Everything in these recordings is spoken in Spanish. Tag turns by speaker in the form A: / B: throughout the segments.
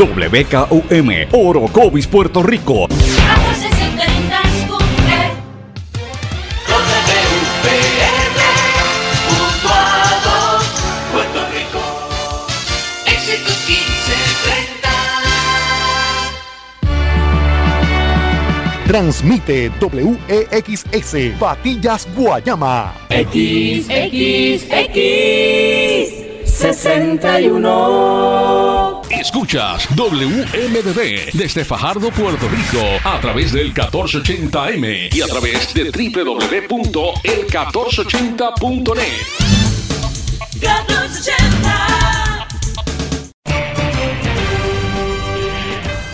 A: WKUM, Orocovis, Puerto Rico. Transmite WEXS Patillas Guayama.
B: XXX 61.
A: Escuchas WMDB desde Fajardo, Puerto Rico, a través del 1480M y a través de www.el1480.net. 1480.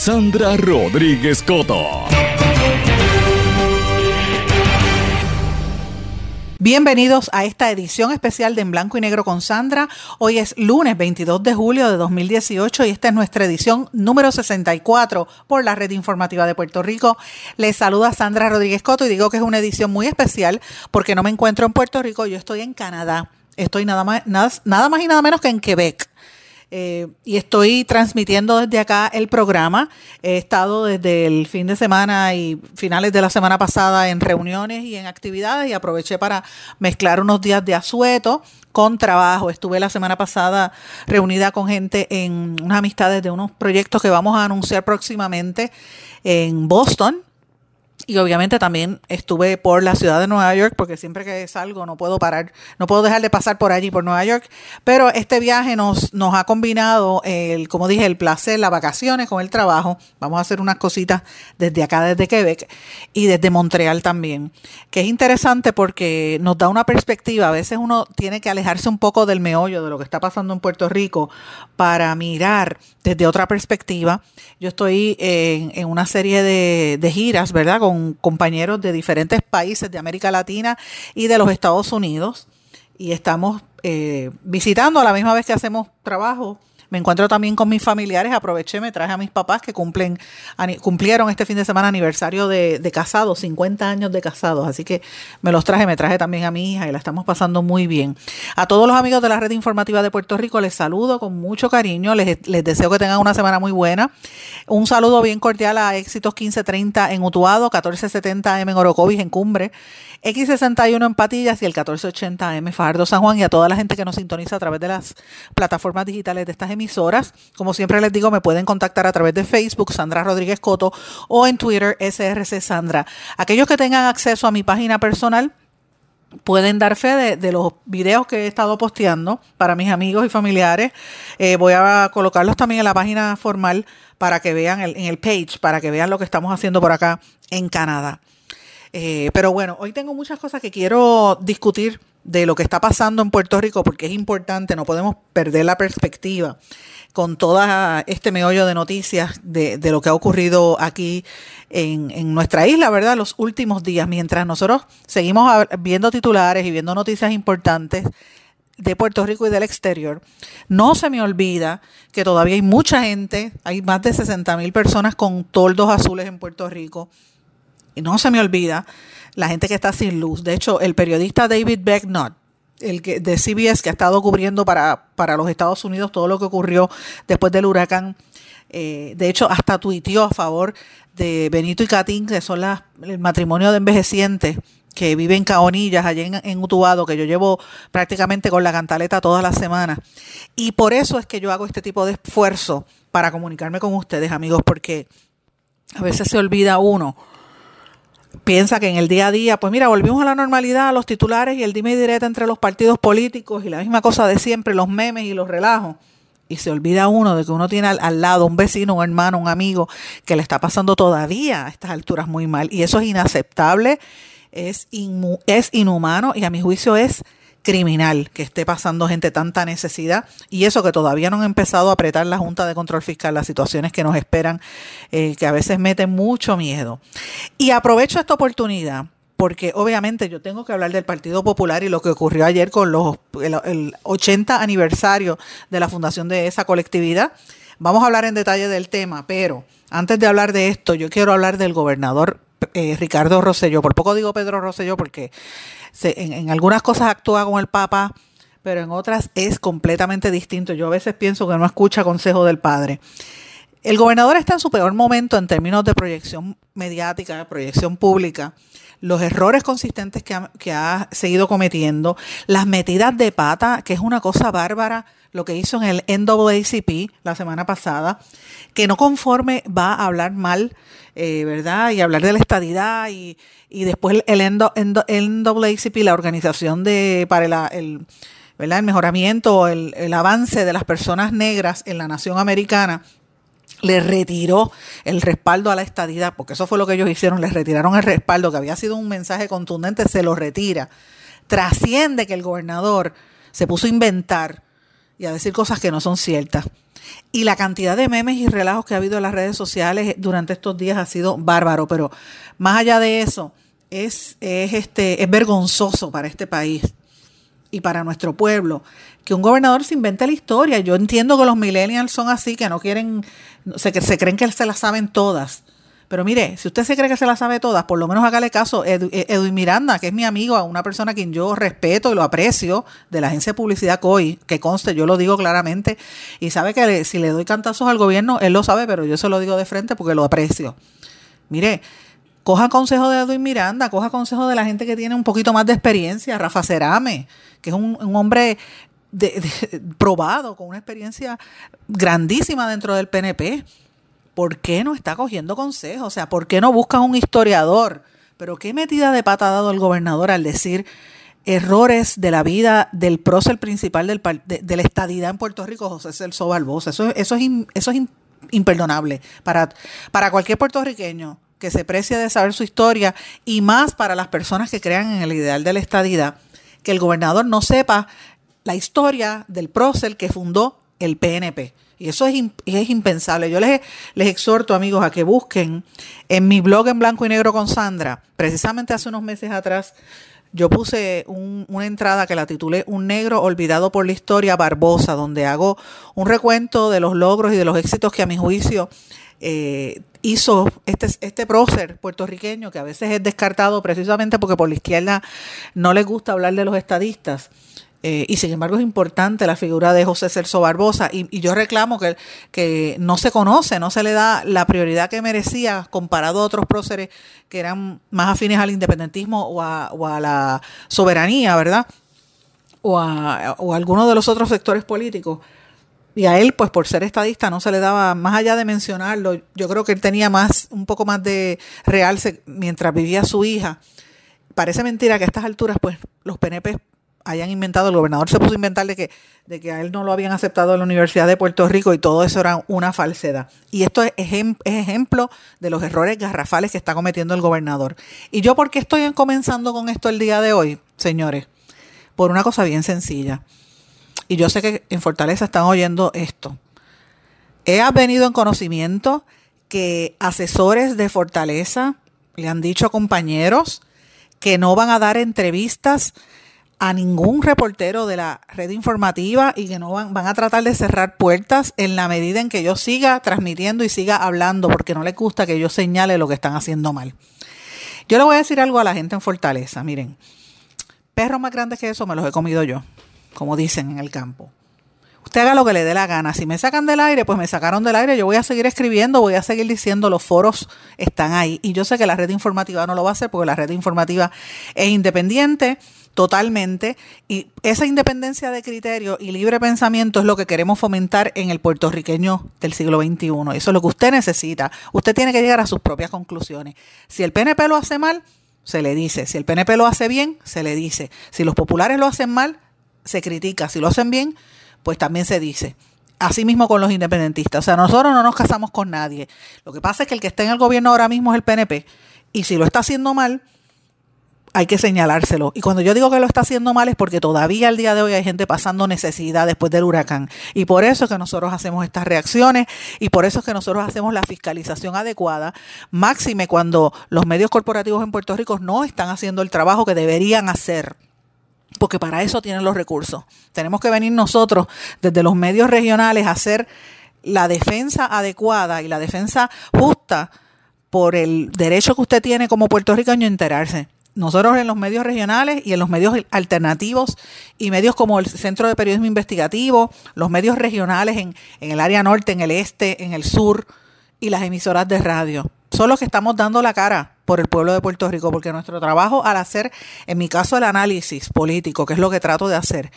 A: Sandra Rodríguez Coto.
C: Bienvenidos a esta edición especial de En Blanco y Negro con Sandra. Hoy es lunes 22 de julio de 2018 y esta es nuestra edición número 64 por la Red Informativa de Puerto Rico. Les saluda Sandra Rodríguez Coto y digo que es una edición muy especial porque no me encuentro en Puerto Rico, yo estoy en Canadá. Estoy nada más, nada, nada más y nada menos que en Quebec. Eh, y estoy transmitiendo desde acá el programa. He estado desde el fin de semana y finales de la semana pasada en reuniones y en actividades y aproveché para mezclar unos días de asueto con trabajo. Estuve la semana pasada reunida con gente en unas amistades de unos proyectos que vamos a anunciar próximamente en Boston y obviamente también estuve por la ciudad de Nueva York, porque siempre que salgo no puedo parar, no puedo dejar de pasar por allí, por Nueva York. Pero este viaje nos, nos ha combinado, el, como dije, el placer, las vacaciones con el trabajo. Vamos a hacer unas cositas desde acá, desde Quebec y desde Montreal también. Que es interesante porque nos da una perspectiva. A veces uno tiene que alejarse un poco del meollo de lo que está pasando en Puerto Rico para mirar desde otra perspectiva. Yo estoy en, en una serie de, de giras, ¿verdad? Con compañeros de diferentes países de América Latina y de los Estados Unidos. Y estamos eh, visitando a la misma vez que hacemos trabajo me encuentro también con mis familiares, aproveché, me traje a mis papás que cumplen, cumplieron este fin de semana aniversario de, de casados, 50 años de casados, así que me los traje, me traje también a mi hija y la estamos pasando muy bien. A todos los amigos de la red informativa de Puerto Rico les saludo con mucho cariño, les, les deseo que tengan una semana muy buena. Un saludo bien cordial a Éxitos 1530 en Utuado, 1470 M en Orocovis en Cumbre X61 en Patillas y el 1480M Fajardo San Juan y a toda la gente que nos sintoniza a través de las plataformas digitales de estas emisoras. Como siempre les digo, me pueden contactar a través de Facebook, Sandra Rodríguez Coto, o en Twitter, SRC Sandra. Aquellos que tengan acceso a mi página personal, pueden dar fe de, los videos que he estado posteando para mis amigos y familiares. Eh, voy a colocarlos también en la página formal para que vean en el page, para que vean lo que estamos haciendo por acá en Canadá. Eh, pero bueno, hoy tengo muchas cosas que quiero discutir de lo que está pasando en Puerto Rico porque es importante, no podemos perder la perspectiva con todo este meollo de noticias de, lo que ha ocurrido aquí en, nuestra isla, ¿verdad? Los últimos días, mientras nosotros seguimos viendo titulares y viendo noticias importantes de Puerto Rico y del exterior, no se me olvida que todavía hay mucha gente, hay más de 60 mil personas con toldos azules en Puerto Rico, no se me olvida la gente que está sin luz. De hecho, el periodista David Becknott, el que, de CBS, que ha estado cubriendo para, para los Estados Unidos todo lo que ocurrió después del huracán, eh, de hecho, hasta tuiteó a favor de Benito y Catín, que son las, el matrimonio de envejecientes que viven en Caonillas, allá en, en, Utuado, que yo llevo prácticamente con la cantaleta todas las semanas. Y por eso es que yo hago este tipo de esfuerzo para comunicarme con ustedes, amigos, porque a veces se olvida uno piensa que en el día a día, pues mira, volvimos a la normalidad, los titulares y el dime y entre los partidos políticos y la misma cosa de siempre, los memes y los relajos. Y se olvida uno de que uno tiene al, lado un vecino, un hermano, un amigo que le está pasando todavía a estas alturas muy mal. Y eso es inaceptable, es, es inhumano y a mi juicio es criminal que esté pasando gente tanta necesidad y eso que todavía no han empezado a apretar la Junta de Control Fiscal, las situaciones que nos esperan, eh, que a veces meten mucho miedo. Y aprovecho esta oportunidad porque obviamente yo tengo que hablar del Partido Popular y lo que ocurrió ayer con los, el, 80 aniversario de la fundación de esa colectividad. Vamos a hablar en detalle del tema, pero antes de hablar de esto, yo quiero hablar del gobernador eh, Ricardo Rosselló. Por poco digo Pedro Rosselló porque en, en, algunas cosas actúa con el Papa, pero en otras es completamente distinto. Yo a veces pienso que no escucha consejo del padre. El gobernador está en su peor momento en términos de proyección mediática, proyección pública los errores consistentes que ha, seguido cometiendo, las metidas de pata, que es una cosa bárbara, lo que hizo en el NAACP la semana pasada, que no conforme va a hablar mal, eh, ¿verdad? Y hablar de la estadidad y, después el, NAACP, la organización de, para el, ¿verdad? el mejoramiento, el, el avance de las personas negras en la nación americana, le retiró el respaldo a la estadidad, porque eso fue lo que ellos hicieron, les retiraron el respaldo, que había sido un mensaje contundente, se lo retira. Trasciende que el gobernador se puso a inventar y a decir cosas que no son ciertas. Y la cantidad de memes y relajos que ha habido en las redes sociales durante estos días ha sido bárbaro, pero más allá de eso, es, es, este, es vergonzoso para este país y para nuestro pueblo que un gobernador se invente la historia. Yo entiendo que los millennials son así, que no quieren, se, se creen que se la saben todas. Pero mire, si usted se cree que se la sabe todas, por lo menos hágale caso. Eh, Edwin Miranda, que es mi amigo, a una persona a quien yo respeto y lo aprecio, de la agencia de publicidad COI, que conste, yo lo digo claramente, y sabe que si le doy cantazos al gobierno, él lo sabe, pero yo se lo digo de frente porque lo aprecio. Mire, coja consejo de Edwin Miranda, coja consejo de la gente que tiene un poquito más de experiencia, Rafa Cerame, que es un, hombre probado, con una experiencia grandísima dentro del PNP. ¿Por qué no está cogiendo consejo? O sea, ¿por qué no busca un historiador? Pero qué metida de pata ha dado el gobernador al decir errores de la vida del prócer principal del, de, la estadidad en Puerto Rico, José Celso Barbosa. Eso, eso, es, eso es imperdonable para, para cualquier puertorriqueño que se precie de saber su historia y más para las personas que crean en el ideal de la estadidad, que el gobernador no sepa la historia del prócer que fundó el PNP. Y eso es, es impensable. Yo les, les exhorto, amigos, a que busquen en mi blog en blanco y negro con Sandra, precisamente hace unos meses atrás, yo puse una entrada que la titulé Un negro olvidado por la historia Barbosa, donde hago un recuento de los logros y de los éxitos que a mi juicio eh, hizo este, este prócer puertorriqueño, que a veces es descartado precisamente porque por la izquierda no les gusta hablar de los estadistas. Eh, y sin embargo es importante la figura de José Celso Barbosa y, yo reclamo que, que, no se conoce, no se le da la prioridad que merecía comparado a otros próceres que eran más afines al independentismo o a, o a la soberanía, ¿verdad? O a, o a alguno de los otros sectores políticos. Y a él, pues por ser estadista, no se le daba, más allá de mencionarlo, yo creo que él tenía más, un poco más de realce mientras vivía su hija. Parece mentira que a estas alturas, pues, los PNP hayan inventado, el gobernador se puso a inventar de que, de que a él no lo habían aceptado en la Universidad de Puerto Rico y todo eso era una falsedad. Y esto es, es ejemplo de los errores garrafales que está cometiendo el gobernador. ¿Y yo por qué estoy comenzando con esto el día de hoy, señores? Por una cosa bien sencilla y yo sé que en Fortaleza están oyendo esto. He venido en conocimiento que asesores de Fortaleza le han dicho a compañeros que no van a dar entrevistas a ningún reportero de la red informativa y que no van, van a tratar de cerrar puertas en la medida en que yo siga transmitiendo y siga hablando porque no les gusta que yo señale lo que están haciendo mal. Yo le voy a decir algo a la gente en Fortaleza, miren, perros más grandes que eso me los he comido yo como dicen en el campo. Usted haga lo que le dé la gana. Si me sacan del aire, pues me sacaron del aire. Yo voy a seguir escribiendo, voy a seguir diciendo, los foros están ahí. Y yo sé que la red informativa no lo va a hacer porque la red informativa es independiente totalmente y esa independencia de criterio y libre pensamiento es lo que queremos fomentar en el puertorriqueño del siglo XXI. Eso es lo que usted necesita. Usted tiene que llegar a sus propias conclusiones. Si el PNP lo hace mal, se le dice. Si el PNP lo hace bien, se le dice. Si los populares lo hacen mal, se critica. Si lo hacen bien, pues también se dice. Así mismo con los independentistas. O sea, nosotros no nos casamos con nadie. Lo que pasa es que el que está en el gobierno ahora mismo es el PNP. Y si lo está haciendo mal, hay que señalárselo. Y cuando yo digo que lo está haciendo mal es porque todavía al día de hoy hay gente pasando necesidad después del huracán. Y por eso es que nosotros hacemos estas reacciones y por eso es que nosotros hacemos la fiscalización adecuada, máxime cuando los medios corporativos en Puerto Rico no están haciendo el trabajo que deberían hacer porque para eso tienen los recursos. Tenemos que venir nosotros desde los medios regionales a hacer la defensa adecuada y la defensa justa por el derecho que usted tiene como puertorriqueño a enterarse. Nosotros en los medios regionales y en los medios alternativos y medios como el Centro de Periodismo Investigativo, los medios regionales en, el área norte, en el este, en el sur y las emisoras de radio. Son los que estamos dando la cara por el pueblo de Puerto Rico, porque nuestro trabajo al hacer, en mi caso, el análisis político, que es lo que trato de hacer,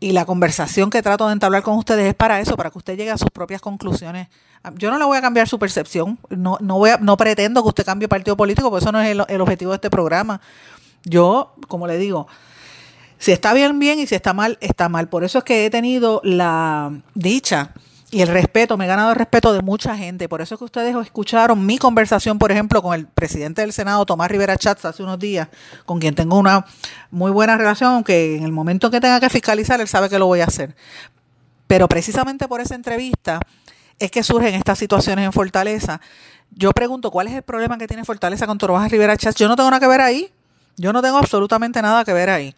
C: y la conversación que trato de entablar con ustedes es para eso, para que usted llegue a sus propias conclusiones. Yo no le voy a cambiar su percepción, no, no, voy no pretendo que usted cambie partido político, porque eso no es el objetivo de este programa. Yo, como le digo, si está bien, bien, y si está mal, está mal. Por eso es que he tenido la dicha y el respeto, me he ganado el respeto de mucha gente. Por eso es que ustedes escucharon mi conversación, por ejemplo, con el presidente del Senado, Tomás Rivera Chats, hace unos días, con quien tengo una muy buena relación, aunque en el momento que tenga que fiscalizar, él sabe que lo voy a hacer. Pero precisamente por esa entrevista es que surgen estas situaciones en Fortaleza. Yo pregunto, ¿cuál es el problema que tiene Fortaleza con Tomás Rivera Chats? Yo no tengo nada que ver ahí. Yo no tengo absolutamente nada que ver ahí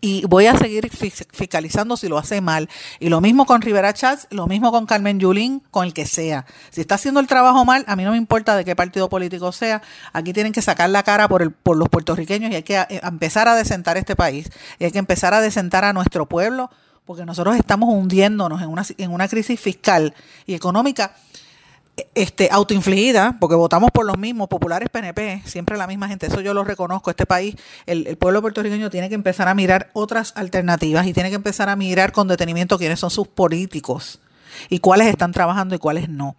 C: y voy a seguir fiscalizando si lo hace mal. Y lo mismo con Rivera Chats, lo mismo con Carmen Yulín, con el que sea. Si está haciendo el trabajo mal, a mí no me importa de qué partido político sea, aquí tienen que sacar la cara por, el, por los puertorriqueños y hay que eh, empezar a desentar este país. Y hay que empezar a desentar a nuestro pueblo, porque nosotros estamos hundiéndonos en una, en una crisis fiscal y económica este, autoinfligida, porque votamos por los mismos, populares PNP, siempre la misma gente, eso yo lo reconozco, este país, el, pueblo puertorriqueño tiene que empezar a mirar otras alternativas y tiene que empezar a mirar con detenimiento quiénes son sus políticos y cuáles están trabajando y cuáles no.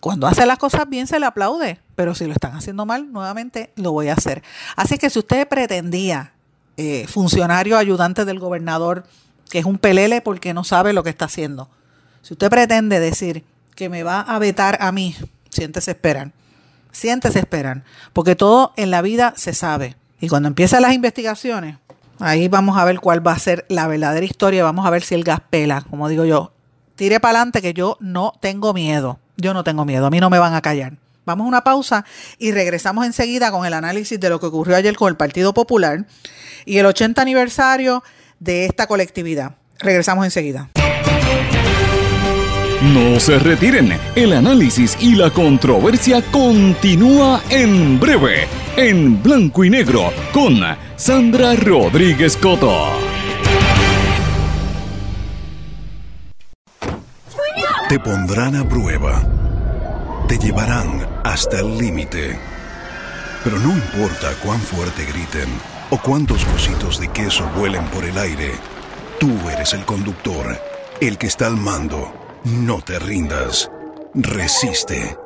C: Cuando hace las cosas bien se le aplaude, pero si lo están haciendo mal, nuevamente lo voy a hacer. Así que si usted pretendía, eh, funcionario ayudante del gobernador, que es un pelele porque no sabe lo que está haciendo, si usted pretende decir que me va a vetar a mí, siéntese esperan. Siéntese esperan. Porque todo en la vida se sabe. Y cuando empiezan las investigaciones, ahí vamos a ver cuál va a ser la verdadera historia. Vamos a ver si el gas pela, como digo yo. Tire para adelante que yo no tengo miedo. Yo no tengo miedo. A mí no me van a callar. Vamos a una pausa y regresamos enseguida con el análisis de lo que ocurrió ayer con el Partido Popular y el 80 aniversario de esta colectividad. Regresamos enseguida.
A: No se retiren, el análisis y la controversia continúa en breve, en blanco y negro, con Sandra Rodríguez Coto.
D: Te pondrán a prueba, te llevarán hasta el límite, pero no importa cuán fuerte griten o cuántos cositos de queso vuelen por el aire, tú eres el conductor, el que está al mando no te rindas. Resiste.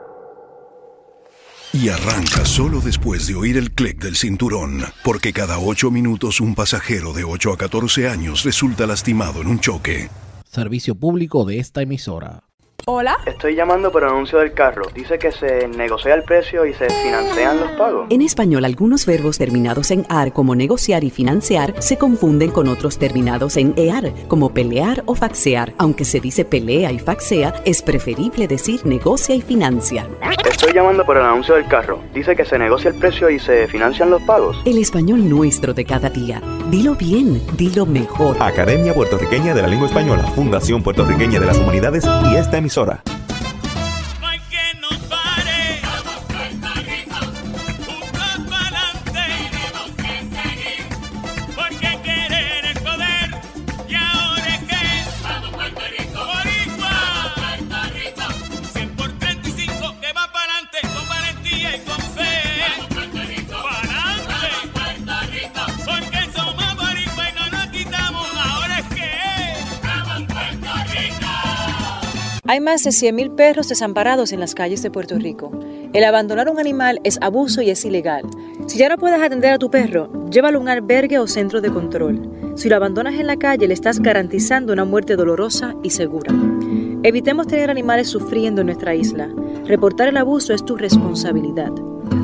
D: Y arranca solo después de oír el clic del cinturón, porque cada 8 minutos un pasajero de 8 a 14 años resulta lastimado en un choque.
E: Servicio público de esta emisora.
F: Hola. Estoy llamando por anuncio del carro. Dice que se negocia el precio y se financian los pagos.
G: En español, algunos verbos terminados en AR, como negociar y financiar, se confunden con otros terminados en EAR, como pelear o faxear. Aunque se dice pelea y faxea, es preferible decir negocia y financia.
F: Estoy llamando por el anuncio del carro. Dice que se negocia el precio y se financian los pagos.
G: El español nuestro de cada día. Dilo bien, dilo mejor.
H: Academia Puertorriqueña de la Lengua Española, Fundación Puertorriqueña de las Humanidades y esta emisora
I: Hay más de 100.000 perros desamparados en las calles de Puerto Rico. El abandonar un animal es abuso y es ilegal. Si ya no puedes atender a tu perro, llévalo a un albergue o centro de control. Si lo abandonas en la calle, le estás garantizando una muerte dolorosa y segura. Evitemos tener animales sufriendo en nuestra isla. Reportar el abuso es tu responsabilidad.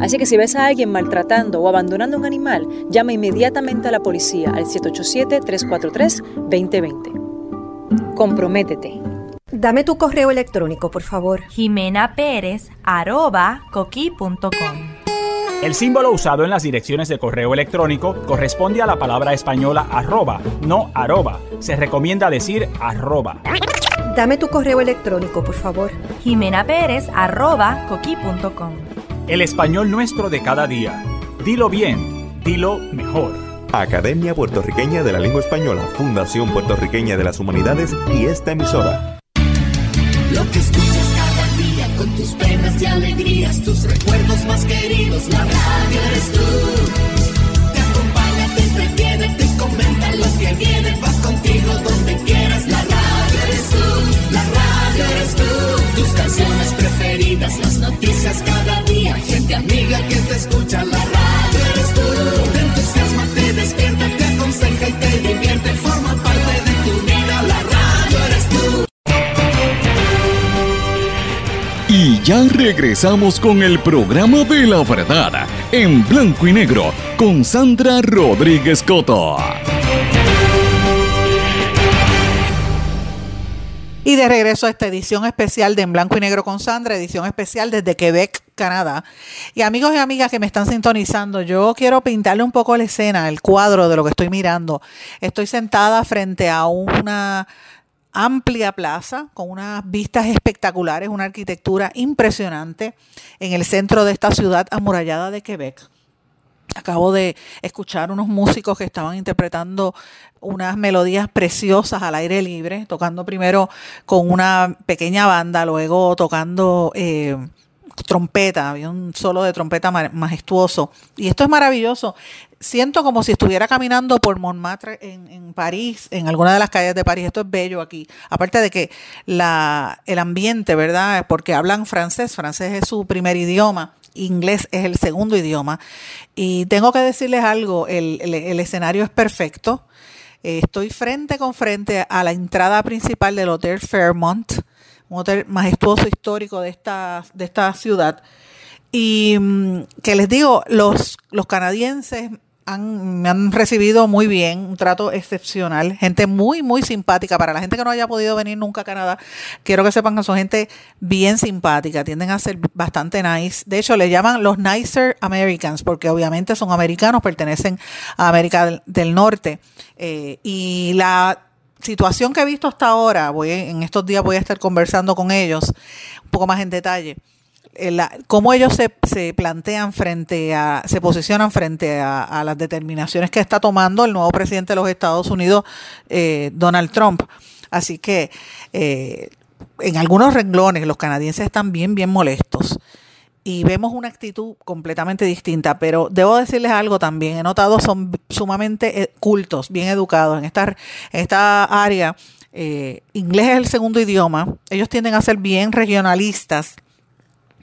I: Así que si ves a alguien maltratando o abandonando un animal, llama inmediatamente a la policía al 787-343-2020. Comprométete.
J: Dame tu correo electrónico, por favor.
B: Jimena Pérez, coqui.com.
K: El símbolo usado en las direcciones de correo electrónico corresponde a la palabra española arroba, no arroba. Se recomienda decir arroba.
J: Dame tu correo electrónico, por favor.
B: Jimena Pérez, arroba coqui.com.
K: El español nuestro de cada día. Dilo bien, dilo mejor.
H: Academia Puertorriqueña de la Lengua Española, Fundación Puertorriqueña de las Humanidades y esta emisora.
L: Que escuchas cada día con tus penas y alegrías, tus recuerdos más queridos, la radio eres tú. Te acompaña, te entretiene, te comenta lo que viene, va contigo donde quieras, la radio eres tú, la radio eres tú. Tus canciones preferidas, las noticias cada día, gente amiga que te escucha, la radio eres tú.
A: Ya regresamos con el programa de la verdad en blanco y negro con Sandra Rodríguez Coto.
C: Y de regreso a esta edición especial de En Blanco y Negro con Sandra, edición especial desde Quebec, Canadá. Y amigos y amigas que me están sintonizando, yo quiero pintarle un poco la escena, el cuadro de lo que estoy mirando. Estoy sentada frente a una amplia plaza con unas vistas espectaculares, una arquitectura impresionante en el centro de esta ciudad amurallada de Quebec. Acabo de escuchar unos músicos que estaban interpretando unas melodías preciosas al aire libre, tocando primero con una pequeña banda, luego tocando eh, trompeta, había un solo de trompeta majestuoso. Y esto es maravilloso. Siento como si estuviera caminando por Montmartre en, en, París, en alguna de las calles de París. Esto es bello aquí. Aparte de que la, el ambiente, ¿verdad? Porque hablan francés, francés es su primer idioma inglés es el segundo idioma. Y tengo que decirles algo, el, el, escenario es perfecto. Eh, estoy frente con frente a la entrada principal del Hotel Fairmont, un hotel majestuoso histórico de esta, de esta ciudad. Y mm, que les digo, los, los canadienses han, me han recibido muy bien, un trato excepcional, gente muy, muy simpática. Para la gente que no haya podido venir nunca a Canadá, quiero que sepan que son gente bien simpática, tienden a ser bastante nice. De hecho, le llaman los nicer Americans, porque obviamente son americanos, pertenecen a América del, Norte. Eh, y la situación que he visto hasta ahora, voy, en estos días voy a estar conversando con ellos un poco más en detalle cómo ellos se, se, plantean frente a, se posicionan frente a, a, las determinaciones que está tomando el nuevo presidente de los Estados Unidos, eh, Donald Trump. Así que eh, en algunos renglones los canadienses están bien, bien molestos. Y vemos una actitud completamente distinta, pero debo decirles algo también, he notado son sumamente eh, cultos, bien educados en esta, en esta área. Eh, inglés es el segundo idioma, ellos tienden a ser bien regionalistas,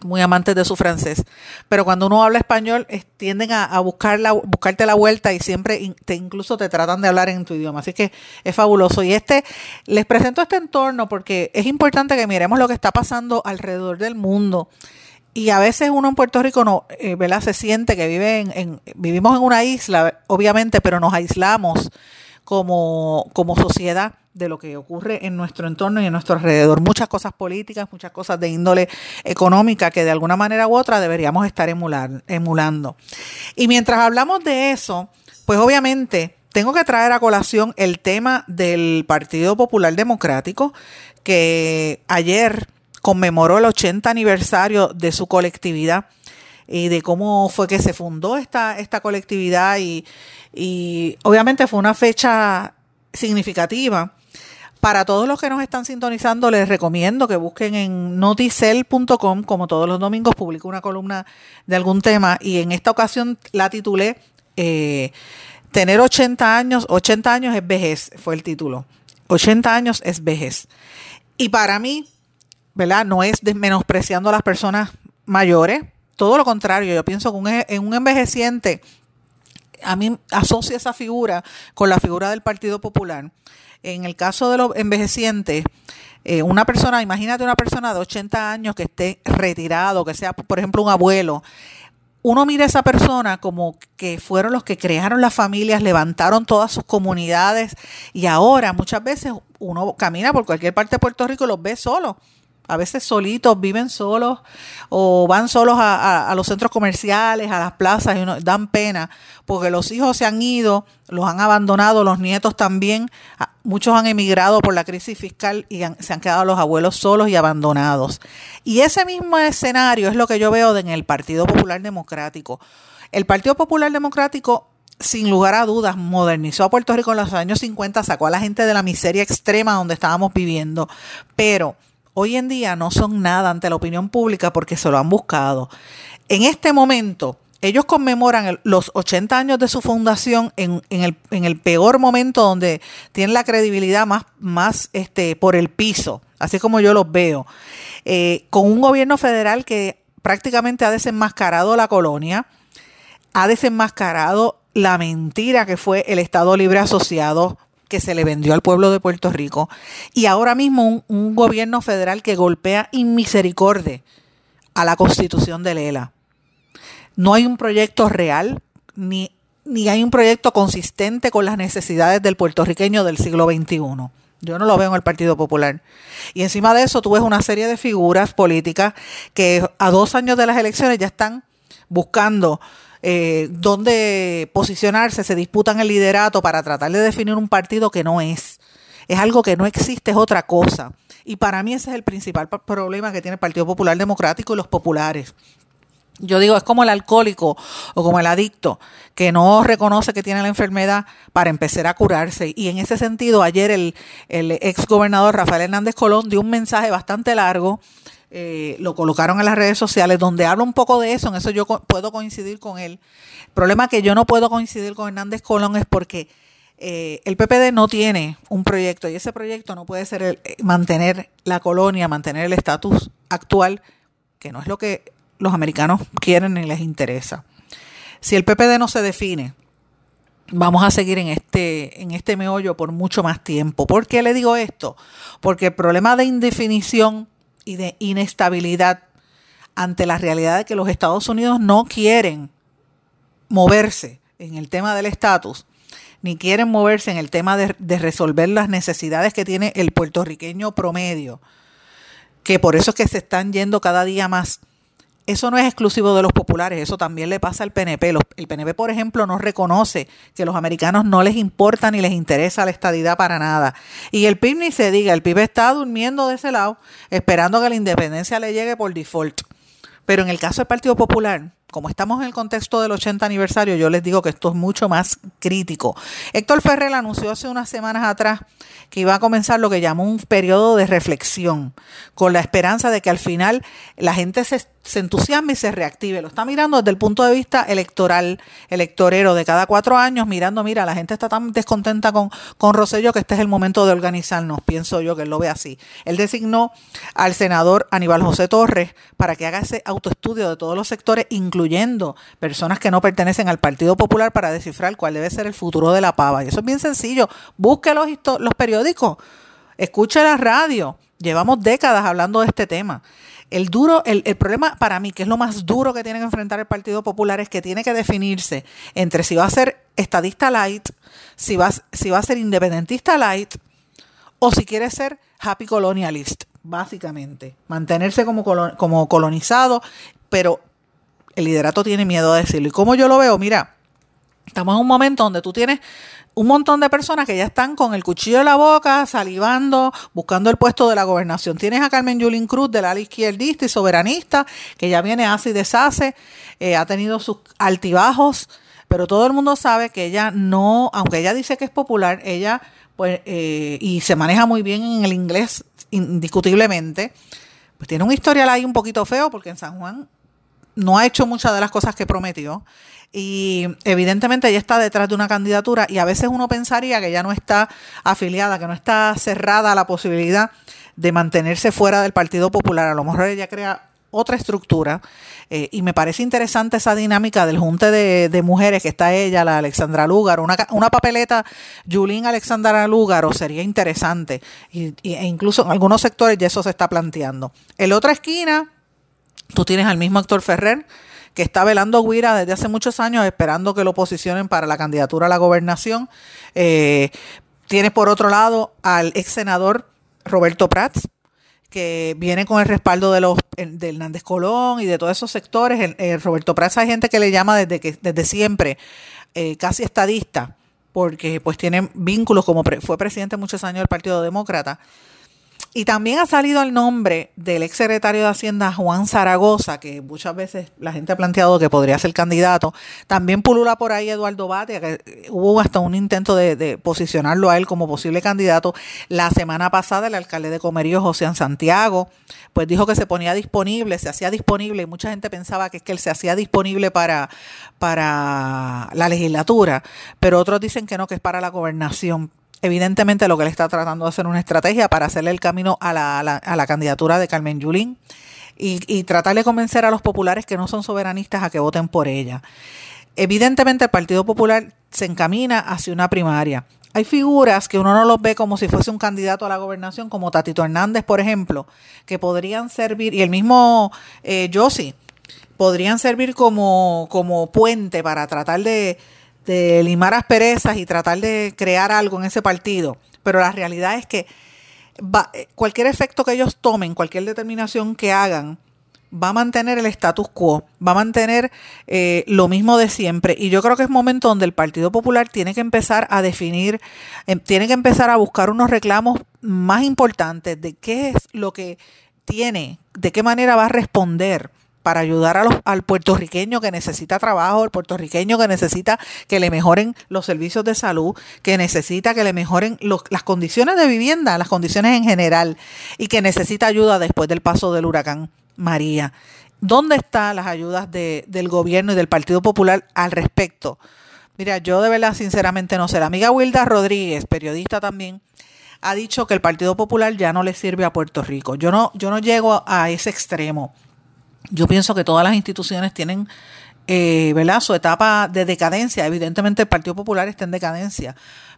C: muy amantes de su francés, pero cuando uno habla español es, tienden a, a buscar la, buscarte la vuelta y siempre te, incluso te tratan de hablar en tu idioma, así que es fabuloso. Y este, les presento este entorno porque es importante que miremos lo que está pasando alrededor del mundo. Y a veces uno en Puerto Rico no, eh, ¿verdad? se siente que vive en, en, vivimos en una isla, obviamente, pero nos aislamos como, como sociedad de lo que ocurre en nuestro entorno y en nuestro alrededor. Muchas cosas políticas, muchas cosas de índole económica que de alguna manera u otra deberíamos estar emular, emulando. Y mientras hablamos de eso, pues obviamente tengo que traer a colación el tema del Partido Popular Democrático, que ayer conmemoró el 80 aniversario de su colectividad y de cómo fue que se fundó esta, esta colectividad y, y obviamente fue una fecha significativa. Para todos los que nos están sintonizando, les recomiendo que busquen en noticel.com, como todos los domingos publico una columna de algún tema y en esta ocasión la titulé eh, Tener 80 años, 80 años es vejez, fue el título. 80 años es vejez. Y para mí, ¿verdad? No es menospreciando a las personas mayores, todo lo contrario, yo pienso que en un envejeciente, a mí asocia esa figura con la figura del Partido Popular. En el caso de los envejecientes, eh, una persona, imagínate una persona de 80 años que esté retirado, que sea, por ejemplo, un abuelo, uno mira a esa persona como que fueron los que crearon las familias, levantaron todas sus comunidades y ahora muchas veces uno camina por cualquier parte de Puerto Rico y los ve solos a veces solitos, viven solos o van solos a, los centros comerciales, a las plazas y dan pena porque los hijos se han ido, los han abandonado, los nietos también, muchos han emigrado por la crisis fiscal y se han quedado los abuelos solos y abandonados. Y ese mismo escenario es lo que yo veo en el Partido Popular Democrático. El Partido Popular Democrático sin lugar a dudas, modernizó a Puerto Rico en los años 50, sacó a la gente de la miseria extrema donde estábamos viviendo, pero hoy en día no son nada ante la opinión pública porque se lo han buscado. En este momento, ellos conmemoran los 80 años de su fundación en, el, peor momento donde tienen la credibilidad más, este, por el piso, así como yo los veo, eh, con un gobierno federal que prácticamente ha desenmascarado la colonia, ha desenmascarado la mentira que fue el Estado Libre Asociado que se le vendió al pueblo de Puerto Rico y ahora mismo un, gobierno federal que golpea inmisericordia a la constitución de Lela. No hay un proyecto real ni, ni hay un proyecto consistente con las necesidades del puertorriqueño del siglo XXI. Yo no lo veo en el Partido Popular. Y encima de eso tú ves una serie de figuras políticas que a dos años de las elecciones ya están buscando eh, dónde posicionarse, se disputan el liderato para tratar de definir un partido que no es. Es algo que no existe, es otra cosa. Y para mí ese es el principal problema que tiene el Partido Popular Democrático y los populares. Yo digo, es como el alcohólico o como el adicto, que no reconoce que tiene la enfermedad para empezar a curarse. Y en ese sentido, ayer el, el ex gobernador Rafael Hernández Colón dio un mensaje bastante largo eh, lo colocaron en las redes sociales, donde habla un poco de eso, en eso yo puedo coincidir con él. El problema que yo no puedo coincidir con Hernández Colón es porque eh, el PPD no tiene un proyecto y ese proyecto no puede ser eh, mantener la colonia, mantener el estatus actual, que no es lo que los americanos quieren ni les interesa. Si el PPD no se define, vamos a seguir en este, en este meollo por mucho más tiempo. ¿Por qué le digo esto? Porque el problema de indefinición y de inestabilidad ante la realidad de que los Estados Unidos no quieren moverse en el tema del estatus, ni quieren moverse en el tema de, de, resolver las necesidades que tiene el puertorriqueño promedio, que por eso es que se están yendo cada día más eso no es exclusivo de los populares, eso también le pasa al PNP. el PNP, por ejemplo, no reconoce que los americanos no les importa ni les interesa la estadidad para nada. Y el PIB ni se diga, el PIB está durmiendo de ese lado, esperando que la independencia le llegue por default. Pero en el caso del Partido Popular, como estamos en el contexto del 80 aniversario, yo les digo que esto es mucho más crítico. Héctor Ferrer anunció hace unas semanas atrás que iba a comenzar lo que llamó un periodo de reflexión, con la esperanza de que al final la gente se se entusiasme y se reactive. Lo está mirando desde el punto de vista electoral, electorero de cada cuatro años, mirando, mira, la gente está tan descontenta con, con que este es el momento de organizarnos, pienso yo que él lo ve así. Él designó al senador Aníbal José Torres para que haga ese autoestudio de todos los sectores, incluyendo personas que no pertenecen al Partido Popular, para descifrar cuál debe ser el futuro de la pava. Y eso es bien sencillo. Busque los, los periódicos, escuche la radio. Llevamos décadas hablando de este tema. El duro, el, problema para mí, que es lo más duro que tiene que enfrentar el Partido Popular, es que tiene que definirse entre si va a ser estadista light, si va, si va a ser independentista light, o si quiere ser happy colonialist, básicamente. Mantenerse como, como colonizado, pero el liderato tiene miedo a decirlo. ¿Y cómo yo lo veo? Mira, estamos en un momento donde tú tienes un montón de personas que ya están con el cuchillo en la boca, salivando, buscando el puesto de la gobernación. Tienes a Carmen Yulín Cruz del ala izquierdista y soberanista, que ya viene así y deshace, eh, ha tenido sus altibajos, pero todo el mundo sabe que ella no, aunque ella dice que es popular, ella, pues, eh, y se maneja muy bien en el inglés, indiscutiblemente, pues tiene un historial ahí un poquito feo, porque en San Juan no ha hecho muchas de las cosas que prometió y evidentemente ella está detrás de una candidatura y a veces uno pensaría que ya no está afiliada, que no está cerrada a la posibilidad de mantenerse fuera del Partido Popular. A lo mejor ella crea otra estructura eh, y me parece interesante esa dinámica del junte de, mujeres que está ella, la Alexandra Lúgaro, una, una papeleta Yulín Alexandra Lúgaro sería interesante y, e incluso en algunos sectores ya eso se está planteando. En la otra esquina Tú tienes al mismo Héctor Ferrer, que está velando Guira desde hace muchos años, esperando que lo posicionen para la candidatura a la gobernación. Eh, tienes por otro lado al ex senador Roberto Prats, que viene con el respaldo de los de Hernández Colón y de todos esos sectores. Roberto Prats hay gente que le llama desde que desde siempre eh, casi estadista, porque pues tiene vínculos como fue presidente muchos años del Partido Demócrata y también ha salido el nombre del ex secretario de Hacienda Juan Zaragoza, que muchas veces la gente ha planteado que podría ser candidato. También pulula por ahí Eduardo Batia, que hubo hasta un intento de, posicionarlo a él como posible candidato. La semana pasada el alcalde de Comerío, José Santiago, pues dijo que se ponía disponible, se hacía disponible, y mucha gente pensaba que es que él se hacía disponible para, para la legislatura, pero otros dicen que no, que es para la gobernación evidentemente lo que él está tratando de hacer una estrategia para hacerle el camino a la, a la, candidatura de Carmen Yulín y, y, tratar de convencer a los populares que no son soberanistas a que voten por ella. Evidentemente el Partido Popular se encamina hacia una primaria. Hay figuras que uno no los ve como si fuese un candidato a la gobernación, como Tatito Hernández, por ejemplo, que podrían servir, y el mismo eh, podrían servir como, como puente para tratar de, de limar asperezas y tratar de crear algo en ese partido. Pero la realidad es que cualquier efecto que ellos tomen, cualquier determinación que hagan, va a mantener el status quo, va a mantener eh, lo mismo de siempre. Y yo creo que es momento donde el Partido Popular tiene que empezar a definir, em, tiene que empezar a buscar unos reclamos más importantes de qué es lo que tiene, de qué manera va a responder para ayudar a los, al puertorriqueño que necesita trabajo, el puertorriqueño que necesita que le mejoren los servicios de salud, que necesita que le mejoren las condiciones de vivienda, las condiciones en general, y que necesita ayuda después del paso del huracán María. ¿Dónde están las ayudas de, del gobierno y del Partido Popular al respecto? Mira, yo de verdad sinceramente no sé. La amiga Wilda Rodríguez, periodista también, ha dicho que el Partido Popular ya no le sirve a Puerto Rico. Yo no, yo no llego a ese extremo. Yo pienso que todas las instituciones tienen eh, ¿verdad? su etapa de decadencia. Evidentemente el Partido Popular está en decadencia,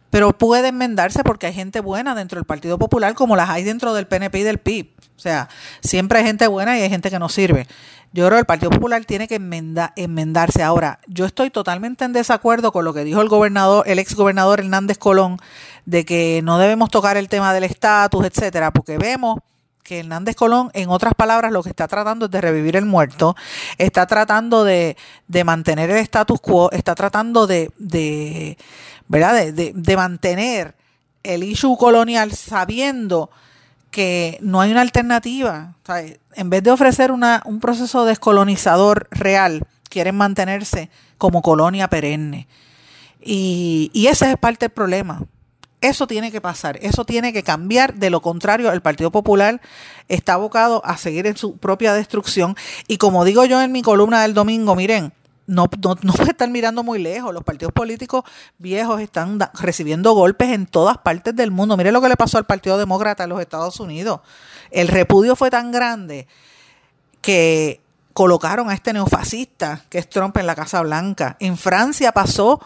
C: pero puede enmendarse porque hay gente buena dentro del Partido Popular como las hay dentro del PNP y del PIB. O sea, siempre hay gente buena y hay gente que no sirve. Yo creo que el Partido Popular tiene que enmendarse. Ahora, yo estoy totalmente en desacuerdo con lo que dijo el gobernador, el ex gobernador Hernández Colón, de que no debemos tocar el tema del estatus, etcétera, porque vemos que Hernández Colón, en otras palabras, lo que está tratando es de revivir el muerto, está tratando de, mantener el status quo, está tratando de, de ¿verdad? De, mantener el issue colonial sabiendo que no hay una alternativa. En vez de ofrecer una, un proceso descolonizador real, quieren mantenerse como colonia perenne. Y, y ese es parte del problema. Eso tiene que pasar, eso tiene que cambiar. De lo contrario, el Partido Popular está abocado a seguir en su propia destrucción. Y como digo yo en mi columna del domingo, miren, no, no, no están mirando muy lejos. Los partidos políticos viejos están recibiendo golpes en todas partes del mundo. Miren lo que le pasó al Partido Demócrata en los Estados Unidos. El repudio fue tan grande que colocaron a este neofascista que es Trump en la Casa Blanca. En Francia pasó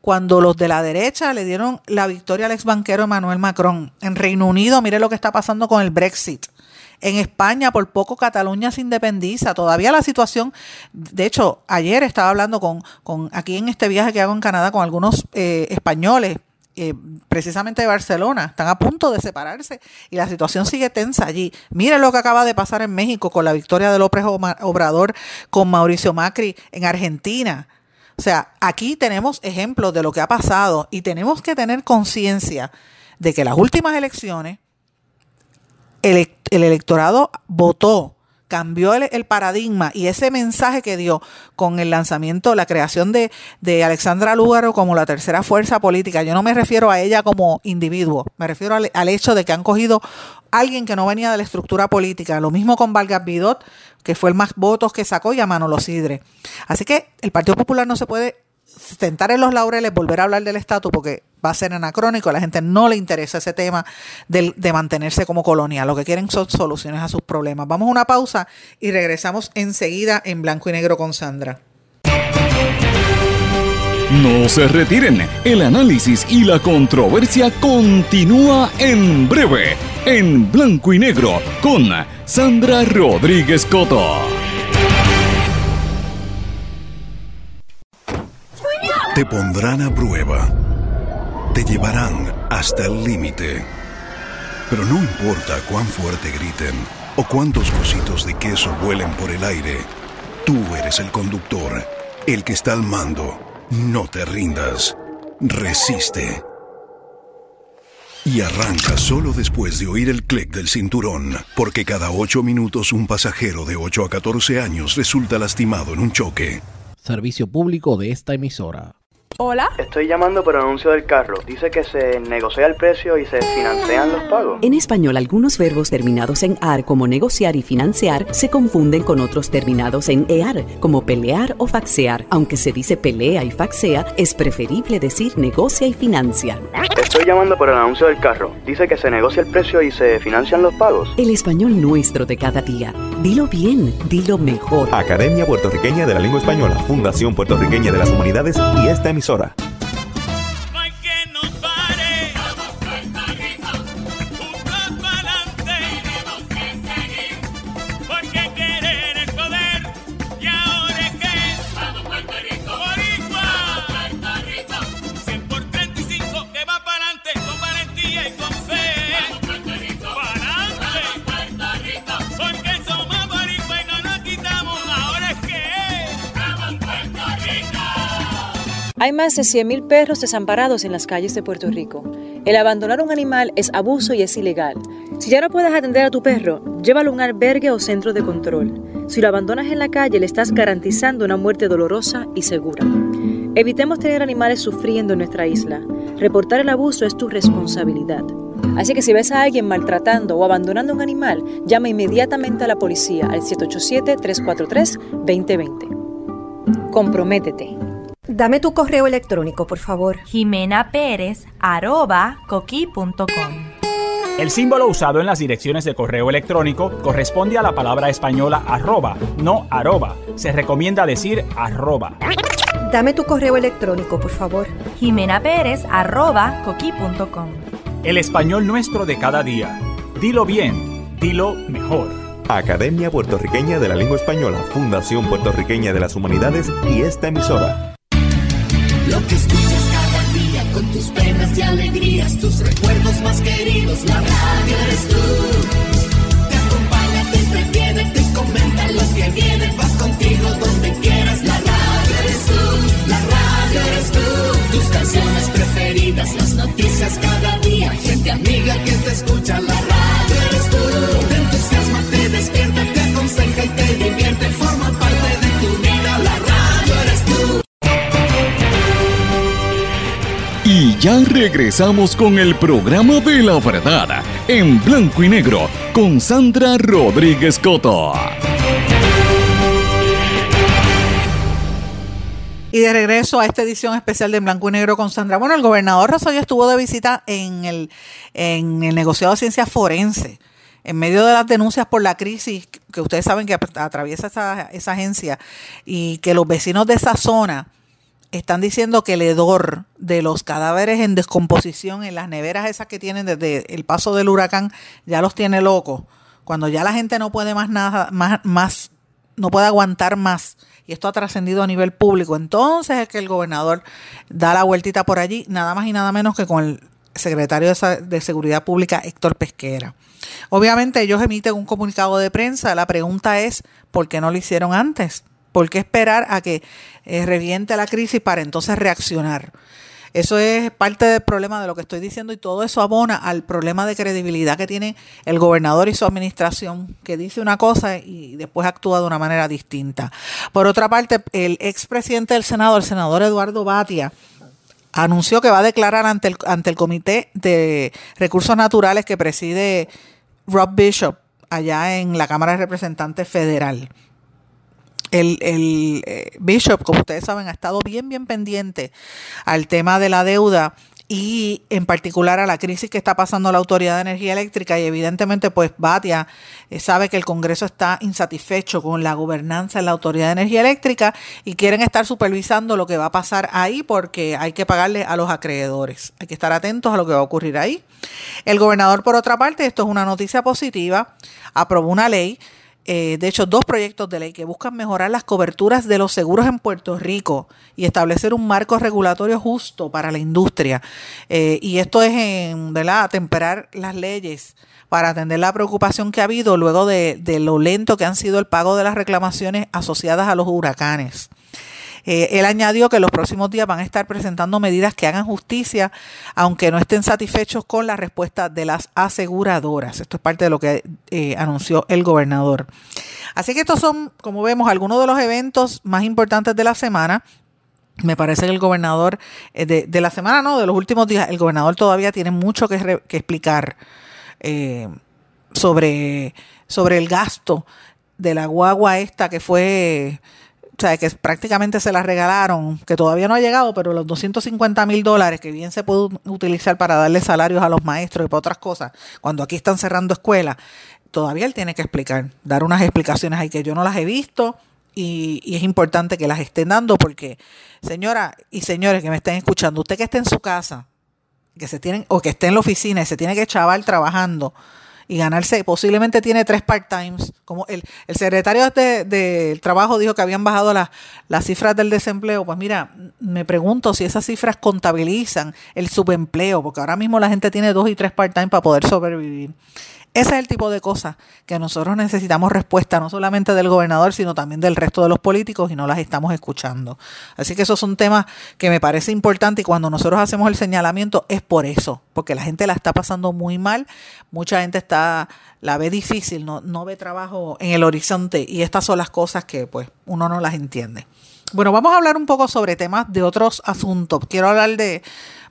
C: cuando los de la derecha le dieron la victoria al ex banquero Emmanuel Macron. En Reino Unido, mire lo que está pasando con el Brexit. En España, por poco Cataluña se independiza. Todavía la situación, de hecho, ayer estaba hablando con, con aquí en este viaje que hago en Canadá con algunos eh, españoles, eh, precisamente de Barcelona, están a punto de separarse y la situación sigue tensa allí. Mire lo que acaba de pasar en México con la victoria de López Obrador con Mauricio Macri en Argentina. O sea, aquí tenemos ejemplos de lo que ha pasado y tenemos que tener conciencia de que las últimas elecciones el, electorado votó cambió el, paradigma y ese mensaje que dio con el lanzamiento, la creación de, de, Alexandra Lúgaro como la tercera fuerza política. Yo no me refiero a ella como individuo, me refiero al, hecho de que han cogido alguien que no venía de la estructura política. Lo mismo con Vargas Bidot, que fue el más votos que sacó, y a Manolo Sidre. Así que el Partido Popular no se puede sentar en los laureles, volver a hablar del estatus, porque va a ser anacrónico, a la gente no le interesa ese tema de, de mantenerse como colonia, lo que quieren son soluciones a sus problemas. Vamos a una pausa y regresamos enseguida en blanco y negro con Sandra.
A: No se retiren, el análisis y la controversia continúa en breve, en blanco y negro, con Sandra Rodríguez Coto.
D: Te pondrán a prueba. Te llevarán hasta el límite. Pero no importa cuán fuerte griten o cuántos cositos de queso vuelen por el aire, tú eres el conductor, el que está al mando. No te rindas. Resiste. Y arranca solo después de oír el clic del cinturón, porque cada 8 minutos un pasajero de 8 a 14 años resulta lastimado en un choque.
E: Servicio público de esta emisora.
B: Hola.
F: Estoy llamando por anuncio del carro. Dice que se negocia el precio y se financian los pagos.
G: En español, algunos verbos terminados en AR como negociar y financiar se confunden con otros terminados en EAR como pelear o faxear. Aunque se dice pelea y faxea, es preferible decir negocia y financia.
F: Estoy llamando por el anuncio del carro. Dice que se negocia el precio y se financian los pagos.
G: El español nuestro de cada día. Dilo bien, dilo mejor.
H: Academia Puertorriqueña de la Lengua Española, Fundación Puertorriqueña de las Humanidades y esta emisora.
I: Hay más de 100.000 perros desamparados en las calles de Puerto Rico. El abandonar un animal es abuso y es ilegal. Si ya no puedes atender a tu perro, llévalo a un albergue o centro de control. Si lo abandonas en la calle, le estás garantizando una muerte dolorosa y segura. Evitemos tener animales sufriendo en nuestra isla. Reportar el abuso es tu responsabilidad. Así que si ves a alguien maltratando o abandonando un animal, llama inmediatamente a la policía al 787-343-2020. Comprométete.
J: Dame tu correo electrónico, por favor.
B: Jimena Pérez, arroba coqui.com.
K: El símbolo usado en las direcciones de correo electrónico corresponde a la palabra española arroba, no arroba. Se recomienda decir arroba.
J: Dame tu correo electrónico, por favor.
B: Jimena Pérez, arroba coqui.com.
K: El español nuestro de cada día. Dilo bien, dilo mejor.
H: Academia Puertorriqueña de la Lengua Española, Fundación Puertorriqueña de las Humanidades y esta emisora.
L: Lo que escuchas cada día con tus penas y alegrías, tus recuerdos más queridos, la radio eres tú. Te acompaña, te entretiene, te comenta lo que viene, va contigo donde quieras, la radio eres tú, la radio eres tú. Tus canciones preferidas, las noticias cada día, gente amiga que te escucha, la radio eres tú. Te entusiasma, te despierta,
A: ya regresamos con el programa de la verdad en blanco y negro con Sandra Rodríguez Coto.
C: Y de regreso a esta edición especial de Blanco y Negro con Sandra. Bueno, el gobernador Rosselló estuvo de visita en el, en el negociado de ciencias forenses. En medio de las denuncias por la crisis que ustedes saben que atraviesa esa, esa agencia y que los vecinos de esa zona están diciendo que el hedor de los cadáveres en descomposición en las neveras esas que tienen desde el paso del huracán ya los tiene locos. Cuando ya la gente no puede más nada, más, más, no puede aguantar más. Y esto ha trascendido a nivel público. Entonces es que el gobernador da la vueltita por allí, nada más y nada menos que con el secretario de, Seguridad Pública, Héctor Pesquera. Obviamente ellos emiten un comunicado de prensa. La pregunta es, ¿por qué no lo hicieron antes? ¿Por qué esperar a que eh, reviente la crisis para entonces reaccionar? Eso es parte del problema de lo que estoy diciendo y todo eso abona al problema de credibilidad que tiene el gobernador y su administración, que dice una cosa y después actúa de una manera distinta. Por otra parte, el expresidente del Senado, el senador Eduardo Batia, anunció que va a declarar ante el, ante el Comité de Recursos Naturales que preside Rob Bishop allá en la Cámara de Representantes Federal el, eh, Bishop, como ustedes saben, ha estado bien, bien pendiente al tema de la deuda y en particular a la crisis que está pasando la Autoridad de Energía Eléctrica y evidentemente pues Batia eh, sabe que el Congreso está insatisfecho con la gobernanza en la Autoridad de Energía Eléctrica y quieren estar supervisando lo que va a pasar ahí porque hay que pagarle a los acreedores. Hay que estar atentos a lo que va a ocurrir ahí. El gobernador, por otra parte, esto es una noticia positiva, aprobó una ley eh, de hecho, dos proyectos de ley que buscan mejorar las coberturas de los seguros en Puerto Rico y establecer un marco regulatorio justo para la industria. Eh, y esto es en, ¿verdad?, atemperar las leyes para atender la preocupación que ha habido luego de, de lo lento que han sido el pago de las reclamaciones asociadas a los huracanes. Eh, él añadió que los próximos días van a estar presentando medidas que hagan justicia, aunque no estén satisfechos con la respuesta de las aseguradoras. Esto es parte de lo que eh, anunció el gobernador. Así que estos son, como vemos, algunos de los eventos más importantes de la semana. Me parece que el gobernador, eh, de, la semana no, de los últimos días, el gobernador todavía tiene mucho que, explicar sobre, sobre el gasto de la guagua esta que fue o sea, que prácticamente se la regalaron, que todavía no ha llegado, pero los 250 mil dólares que bien se pueden utilizar para darle salarios a los maestros y para otras cosas, cuando aquí están cerrando escuelas, todavía él tiene que explicar, dar unas explicaciones ahí que yo no las he visto y, y es importante que las estén dando porque, señora y señores que me estén escuchando, usted que esté en su casa, que se tienen, o que esté en la oficina y se tiene que chaval trabajando, y ganarse, posiblemente tiene tres part-times. Como el, el secretario del de, trabajo dijo que habían bajado las, las cifras del desempleo. Pues mira, me pregunto si esas cifras contabilizan el subempleo, porque ahora mismo la gente tiene dos y tres part-time para poder sobrevivir. Ese es el tipo de cosas que nosotros necesitamos respuesta, no solamente del gobernador, sino también del resto de los políticos y no las estamos escuchando. Así que esos son temas que me parece importante y cuando nosotros hacemos el señalamiento es por eso, porque la gente la está pasando muy mal, mucha gente está, la ve difícil, no, no ve trabajo en el horizonte y estas son las cosas que pues uno no las entiende. Bueno, vamos a hablar un poco sobre temas de otros asuntos. Quiero hablar de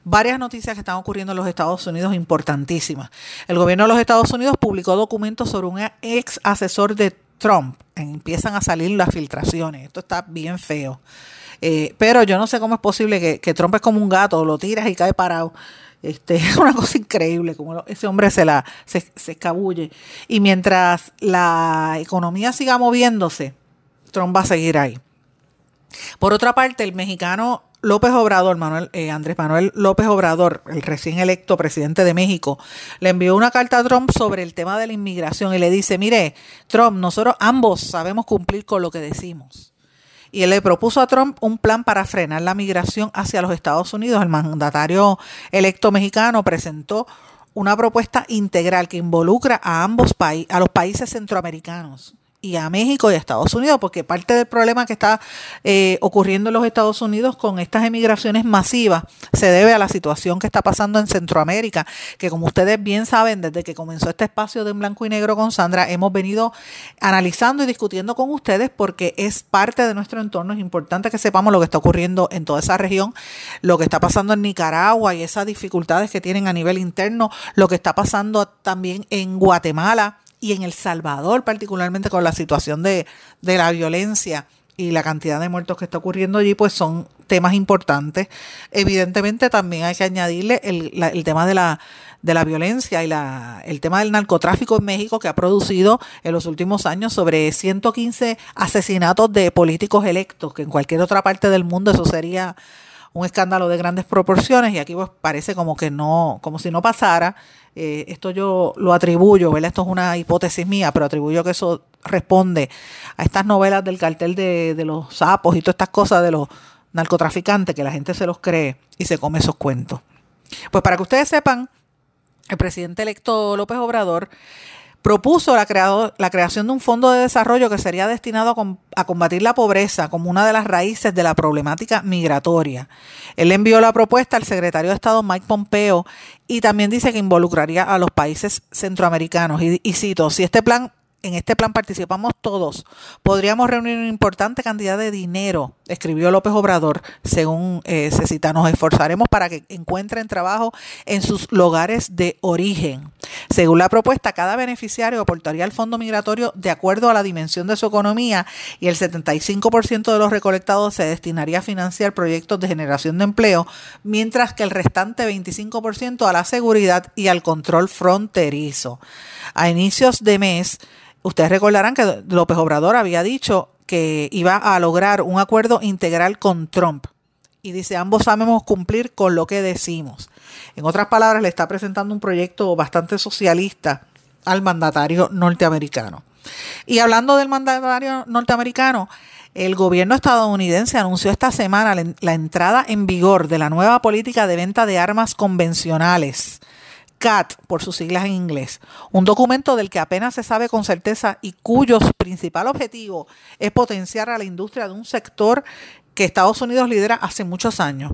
C: varias noticias que están ocurriendo en los Estados Unidos importantísimas. El gobierno de los Estados Unidos publicó documentos sobre un ex asesor de Trump. Empiezan a salir las filtraciones. Esto está bien feo. Eh, pero yo no sé cómo es posible que, Trump es como un gato, lo tiras y cae parado. Este, es una cosa increíble, como ese hombre se, la, se, se escabulle. Y mientras la economía siga moviéndose, Trump va a seguir ahí. Por otra parte, el mexicano López Obrador, Manuel, eh, Andrés Manuel López Obrador, el recién electo presidente de México, le envió una carta a Trump sobre el tema de la inmigración y le dice, mire, Trump, nosotros ambos sabemos cumplir con lo que decimos. Y él le propuso a Trump un plan para frenar la migración hacia los Estados Unidos. El mandatario electo mexicano presentó una propuesta integral que involucra a ambos países, a los países centroamericanos y a México y a Estados Unidos, porque parte del problema que está eh, ocurriendo en los Estados Unidos con estas emigraciones masivas se debe a la situación que está pasando en Centroamérica, que como ustedes bien saben, desde que comenzó este espacio de en blanco y negro con Sandra, hemos venido analizando y discutiendo con ustedes porque es parte de nuestro entorno, es importante que sepamos lo que está ocurriendo en toda esa región, lo que está pasando en Nicaragua y esas dificultades que tienen a nivel interno, lo que está pasando también en Guatemala y en El Salvador, particularmente con la situación de, la violencia y la cantidad de muertos que está ocurriendo allí, pues son temas importantes. Evidentemente también hay que añadirle el, tema de la, de la violencia y la, el tema del narcotráfico en México que ha producido en los últimos años sobre 115 asesinatos de políticos electos, que en cualquier otra parte del mundo eso sería un escándalo de grandes proporciones y aquí pues parece como que no, como si no pasara. Eh, esto yo lo atribuyo, ¿verdad? Esto es una hipótesis mía, pero atribuyo que eso responde a estas novelas del cartel de, de los sapos y todas estas cosas de los narcotraficantes que la gente se los cree y se come esos cuentos. Pues para que ustedes sepan, el presidente electo López Obrador propuso la, creación de un fondo de desarrollo que sería destinado a, combatir la pobreza como una de las raíces de la problemática migratoria. Él envió la propuesta al secretario de Estado Mike Pompeo y también dice que involucraría a los países centroamericanos. Y, y cito, si este plan en este plan participamos todos, podríamos reunir una importante cantidad de dinero, escribió López Obrador, según eh, se cita, nos esforzaremos para que encuentren trabajo en sus lugares de origen. Según la propuesta, cada beneficiario aportaría al fondo migratorio de acuerdo a la dimensión de su economía y el 75% de los recolectados se destinaría a financiar proyectos de generación de empleo, mientras que el restante 25% a la seguridad y al control fronterizo. A inicios de mes, Ustedes recordarán que López Obrador había dicho que iba a lograr un acuerdo integral con Trump. Y dice, ambos sabemos cumplir con lo que decimos. En otras palabras, le está presentando un proyecto bastante socialista al mandatario norteamericano. Y hablando del mandatario norteamericano, el gobierno estadounidense anunció esta semana la entrada en vigor de la nueva política de venta de armas convencionales. CAT, por sus siglas en inglés, un documento del que apenas se sabe con certeza y cuyo principal objetivo es potenciar a la industria de un sector que Estados Unidos lidera hace muchos años.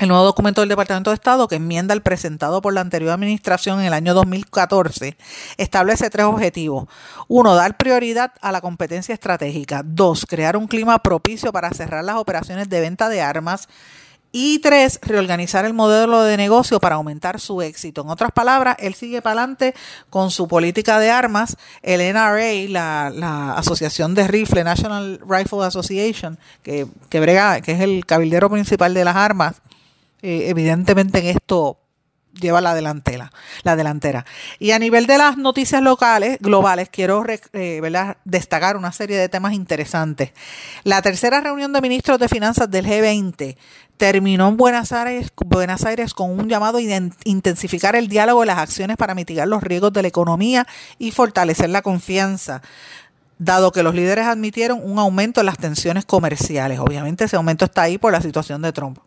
C: El nuevo documento del Departamento de Estado, que enmienda el presentado por la anterior administración en el año 2014, establece tres objetivos. Uno, dar prioridad a la competencia estratégica. Dos, crear un clima propicio para cerrar las operaciones de venta de armas. Y tres, reorganizar el modelo de negocio para aumentar su éxito. En otras palabras, él sigue para adelante con su política de armas. El NRA, la, la Asociación de Rifle, National Rifle Association, que, que, brega, que es el cabildero principal de las armas, eh, evidentemente en esto lleva la delantera, la delantera. Y a nivel de las noticias locales, globales, quiero eh, destacar una serie de temas interesantes. La tercera reunión de ministros de finanzas del G20 terminó en Buenos Aires, Buenos Aires con un llamado a intensificar el diálogo y las acciones para mitigar los riesgos de la economía y fortalecer la confianza dado que los líderes admitieron un aumento en las tensiones comerciales. Obviamente ese aumento está ahí por la situación de Trump.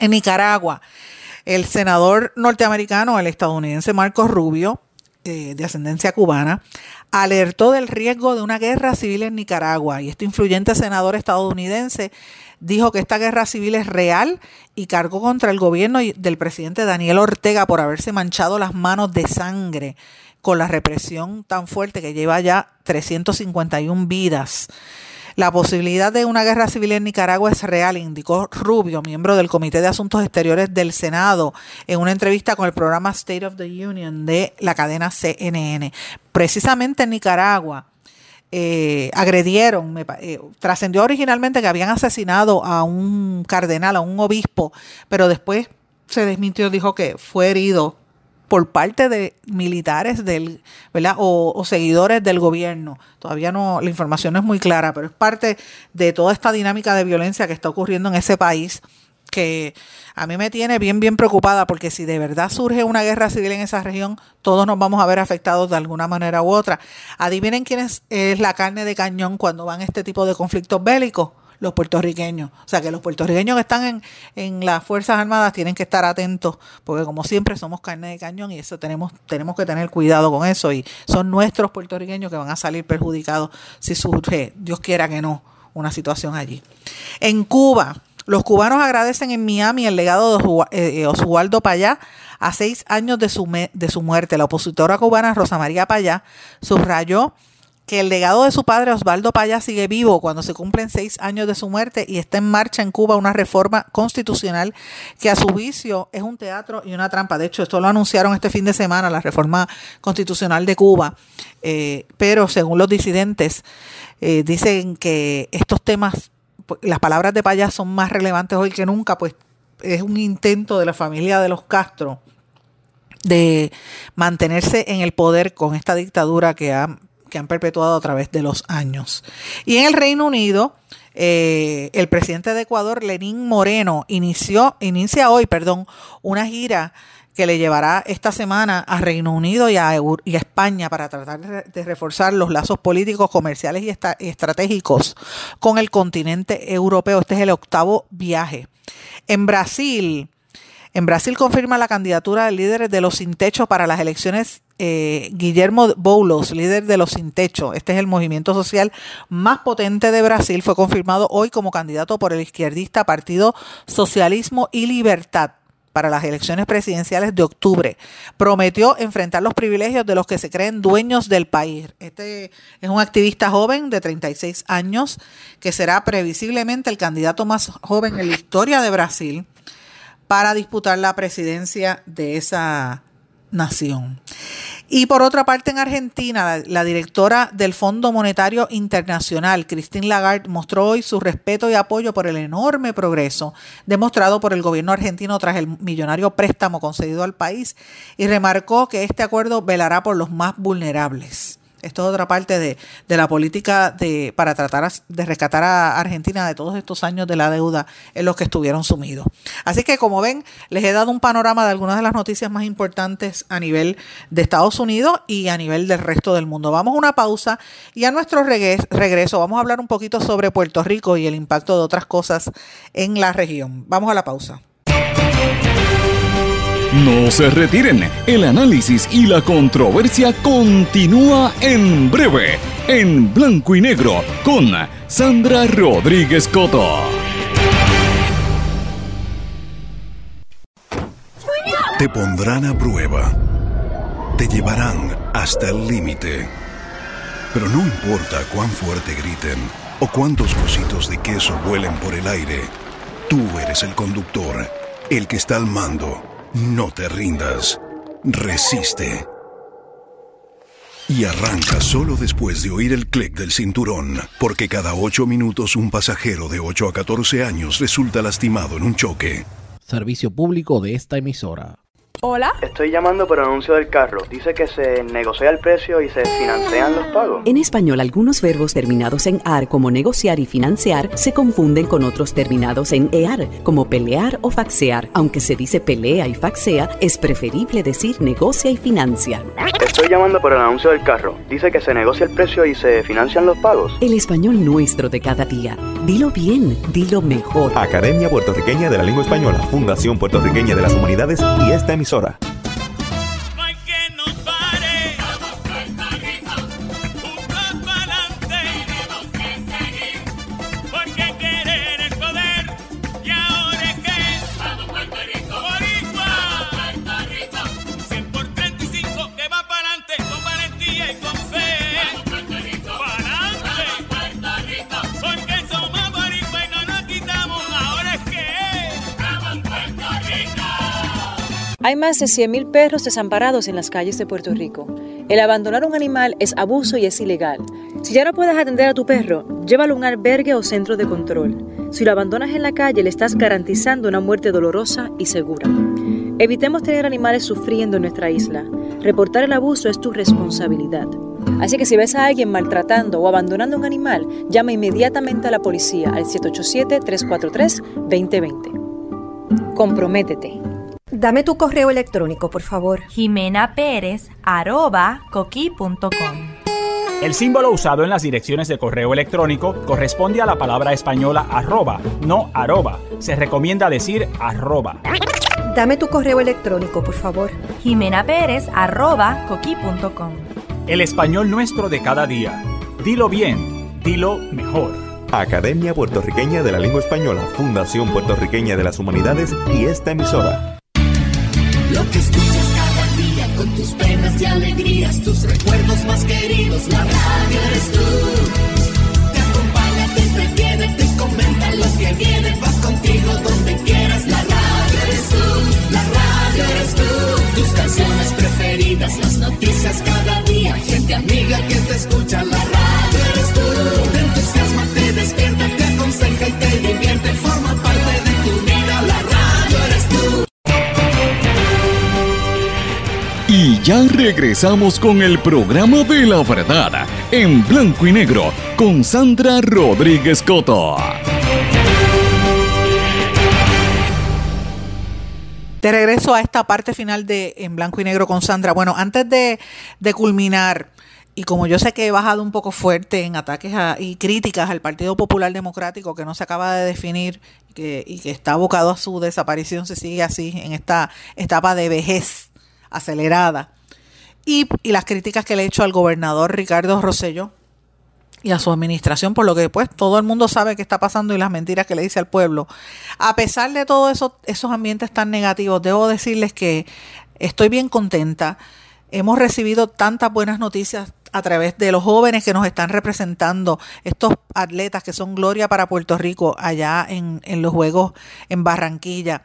C: En Nicaragua, el senador norteamericano, el estadounidense Marcos Rubio, eh, de ascendencia cubana, alertó del riesgo de una guerra civil en Nicaragua y este influyente senador estadounidense dijo que esta guerra civil es real y cargó contra el gobierno del presidente Daniel Ortega por haberse manchado las manos de sangre con la represión tan fuerte que lleva ya 351 vidas. La posibilidad de una guerra civil en Nicaragua es real, indicó Rubio, miembro del Comité de Asuntos Exteriores del Senado, en una entrevista con el programa State of the Union de la cadena CNN. Precisamente en Nicaragua. Eh, agredieron, eh, trascendió originalmente que habían asesinado a un cardenal, a un obispo, pero después se desmintió, dijo que fue herido por parte de militares del, ¿verdad? O, seguidores del gobierno. Todavía no, la información no es muy clara, pero es parte de toda esta dinámica de violencia que está ocurriendo en ese país que a mí me tiene bien, bien preocupada porque si de verdad surge una guerra civil en esa región, todos nos vamos a ver afectados de alguna manera u otra. Adivinen quién es, es la carne de cañón cuando van este tipo de conflictos bélicos los puertorriqueños. O sea que los puertorriqueños que están en, en las Fuerzas Armadas tienen que estar atentos, porque como siempre somos carne de cañón y eso tenemos, tenemos que tener cuidado con eso. Y son nuestros puertorriqueños que van a salir perjudicados si surge, Dios quiera que no, una situación allí. En Cuba, los cubanos agradecen en Miami el legado de eh, eh, Oswaldo Payá a seis años de su, de su muerte. La opositora cubana Rosa María Payá subrayó que el legado de su padre Osvaldo Paya sigue vivo cuando se cumplen seis años de su muerte y está en marcha en Cuba una reforma constitucional que a su juicio es un teatro y una trampa. De hecho, esto lo anunciaron este fin de semana, la reforma constitucional de Cuba. Eh, pero según los disidentes, eh, dicen que estos temas, pues, las palabras de Paya son más relevantes hoy que nunca, pues es un intento de la familia de los Castro de mantenerse en el poder con esta dictadura que ha que han perpetuado a través de los años. Y en el Reino Unido, eh, el presidente de Ecuador, Lenín Moreno, inició, inicia hoy, perdón, una gira que le llevará esta semana a Reino Unido y a, España para tratar de, reforzar los lazos políticos, comerciales y estratégicos con el continente europeo. Este es el octavo viaje. En Brasil, en Brasil confirma la candidatura del líder de los sin techo para las elecciones eh, Guillermo Boulos, líder de los sin techo. Este es el movimiento social más potente de Brasil. Fue confirmado hoy como candidato por el izquierdista Partido Socialismo y Libertad para las elecciones presidenciales de octubre. Prometió enfrentar los privilegios de los que se creen dueños del país. Este es un activista joven de 36 años que será previsiblemente el candidato más joven en la historia de Brasil para disputar la presidencia de esa nación. Y por otra parte, en Argentina, la, directora del Fondo Monetario Internacional, Christine Lagarde, mostró hoy su respeto y apoyo por el enorme progreso demostrado por el gobierno argentino tras el millonario préstamo concedido al país y remarcó que este acuerdo velará por los más vulnerables. Esto es otra parte de, de la política de, para tratar de rescatar a Argentina de todos estos años de la deuda en los que estuvieron sumidos. Así que como ven, les he dado un panorama de algunas de las noticias más importantes a nivel de Estados Unidos y a nivel del resto del mundo. Vamos a una pausa y a nuestro regreso vamos a hablar un poquito sobre Puerto Rico y el impacto de otras cosas en la región. Vamos a la pausa.
A: No se retiren, el análisis y la controversia continúa en breve, en blanco y negro, con Sandra Rodríguez Coto.
D: Te pondrán a prueba, te llevarán hasta el límite, pero no importa cuán fuerte griten o cuántos cositos de queso vuelen por el aire, tú eres el conductor, el que está al mando no te rindas. Resiste. Y arranca solo después de oír el clic del cinturón, porque cada 8 minutos un pasajero de 8 a 14 años resulta lastimado en un choque.
E: Servicio público de esta emisora.
B: Hola.
F: Estoy llamando por el anuncio del carro. Dice que se negocia el precio y se financian los pagos.
G: En español, algunos verbos terminados en AR como negociar y financiar se confunden con otros terminados en EAR como pelear o faxear. Aunque se dice pelea y faxea, es preferible decir negocia y financia.
F: Estoy llamando por el anuncio del carro. Dice que se negocia el precio y se financian los pagos.
G: El español nuestro de cada día. Dilo bien, dilo mejor.
H: Academia Puertorriqueña de la Lengua Española, Fundación Puertorriqueña de las Humanidades y esta emisora emisora.
I: Hay más de 100.000 perros desamparados en las calles de Puerto Rico. El abandonar un animal es abuso y es ilegal. Si ya no puedes atender a tu perro, llévalo a un albergue o centro de control. Si lo abandonas en la calle, le estás garantizando una muerte dolorosa y segura. Evitemos tener animales sufriendo en nuestra isla. Reportar el abuso es tu responsabilidad. Así que si ves a alguien maltratando o abandonando un animal, llama inmediatamente a la policía al 787-343-2020. Comprométete.
J: Dame tu correo electrónico, por favor.
B: Jimena Pérez, arroba,
K: El símbolo usado en las direcciones de correo electrónico corresponde a la palabra española arroba, no arroba. Se recomienda decir arroba.
J: Dame tu correo electrónico, por favor.
B: Jimena Pérez, arroba,
K: El español nuestro de cada día. Dilo bien, dilo mejor.
H: Academia Puertorriqueña de la Lengua Española, Fundación Puertorriqueña de las Humanidades y esta emisora.
L: Tus recuerdos más queridos, la radio eres tú. Te acompaña, te entretiene, te comenta lo que viene, vas contigo donde quieras, la radio eres tú, la radio eres tú. Tus canciones preferidas, las noticias cada día, gente amiga que te escucha, la radio
A: ya regresamos con el programa de la verdad, en blanco y negro, con Sandra Rodríguez Coto.
C: De regreso a esta parte final de En blanco y negro con Sandra. Bueno, antes de, culminar, y como yo sé que he bajado un poco fuerte en ataques y críticas al Partido Popular Democrático, que no se acaba de definir y que está abocado a su desaparición, se sigue así en esta etapa de vejez acelerada. Y, las críticas que le he hecho al gobernador Ricardo Rosello y a su administración, por lo que pues todo el mundo sabe qué está pasando y las mentiras que le dice al pueblo. A pesar de todos eso, esos ambientes tan negativos, debo decirles que estoy bien contenta. Hemos recibido tantas buenas noticias a través de los jóvenes que nos están representando, estos atletas que son gloria para Puerto Rico allá en, en los Juegos en Barranquilla.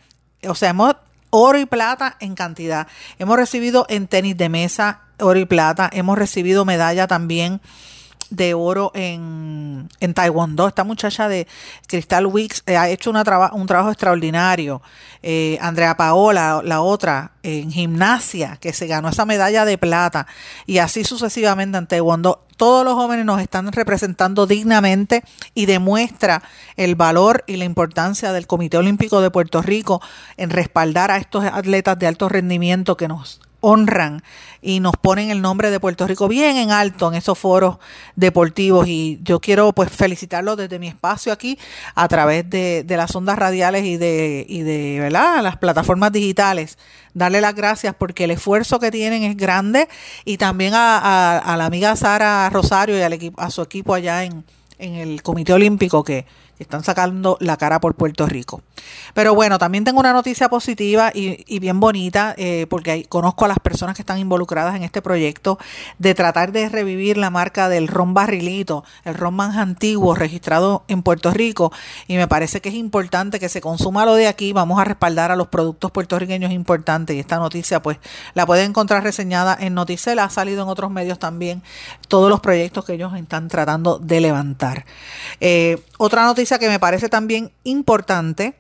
C: O sea, hemos oro y plata en cantidad. Hemos recibido en tenis de mesa oro y plata, hemos recibido medalla también de oro en, en Taekwondo. Esta muchacha de Crystal Weeks eh, ha hecho una un trabajo extraordinario. Eh, Andrea Paola, la otra, en gimnasia, que se ganó esa medalla de plata. Y así sucesivamente en Taekwondo. Todos los jóvenes nos están representando dignamente y demuestra el valor y la importancia del Comité Olímpico de Puerto Rico en respaldar a estos atletas de alto rendimiento que nos honran y nos ponen el nombre de Puerto Rico bien en alto en esos foros deportivos. Y yo quiero pues felicitarlos desde mi espacio aquí a través de, las ondas radiales y de, y de ¿verdad? las plataformas digitales. Darle las gracias porque el esfuerzo que tienen es grande. Y también a, a, la amiga Sara Rosario y al equipo, a su equipo allá en, en el Comité Olímpico que están sacando la cara por Puerto Rico. Pero bueno, también tengo una noticia positiva y, bien bonita, eh, porque conozco a las personas que están involucradas en este proyecto de tratar de revivir la marca del ron barrilito, el ron más antiguo registrado en Puerto Rico. Y me parece que es importante que se consuma lo de aquí. Vamos a respaldar a los productos puertorriqueños importantes. Y esta noticia, pues, la pueden encontrar reseñada en Noticela. Ha salido en otros medios también todos los proyectos que ellos están tratando de levantar. Eh, otra noticia que me parece también importante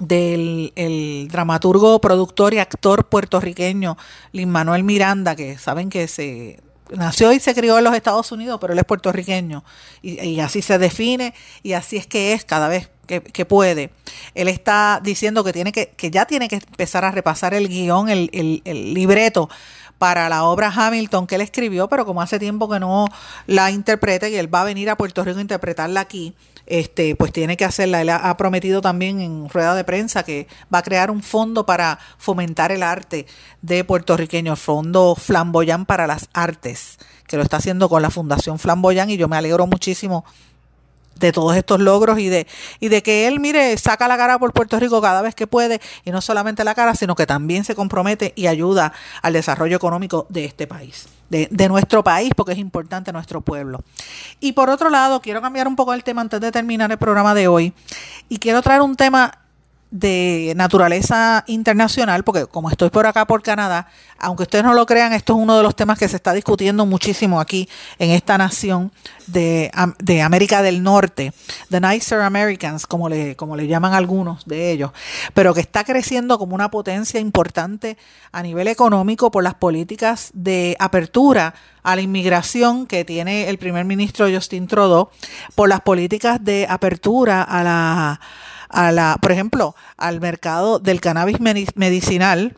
C: del dramaturgo, productor y actor puertorriqueño Lin Manuel Miranda, que saben que se nació y se crió en los Estados Unidos, pero él es puertorriqueño y, así se define y así es que es cada vez que, puede. Él está diciendo que tiene que, que ya tiene que empezar a repasar el guion, el, el libreto para la obra Hamilton que él escribió, pero como hace tiempo que no la interpreta y él va a venir a Puerto Rico a interpretarla aquí, este, pues tiene que hacerla. Él ha prometido también en rueda de prensa que va a crear un fondo para fomentar el arte de puertorriqueño, fondo Flamboyán para las artes, que lo está haciendo con la Fundación Flamboyán y yo me alegro muchísimo de todos estos logros y de, y de que él, mire, saca la cara por Puerto Rico cada vez que puede, y no solamente la cara, sino que también se compromete y ayuda al desarrollo económico de este país, de, de nuestro país, porque es importante nuestro pueblo. Y por otro lado, quiero cambiar un poco el tema antes de terminar el programa de hoy, y quiero traer un tema de naturaleza internacional, porque como estoy por acá por Canadá, aunque ustedes no lo crean, esto es uno de los temas que se está discutiendo muchísimo aquí en esta nación de, de América del Norte, the Nicer Americans, como le, como le llaman algunos de ellos, pero que está creciendo como una potencia importante a nivel económico por las políticas de apertura a la inmigración que tiene el primer ministro Justin Trudeau, por las políticas de apertura a la a la, por ejemplo, al mercado del cannabis medicinal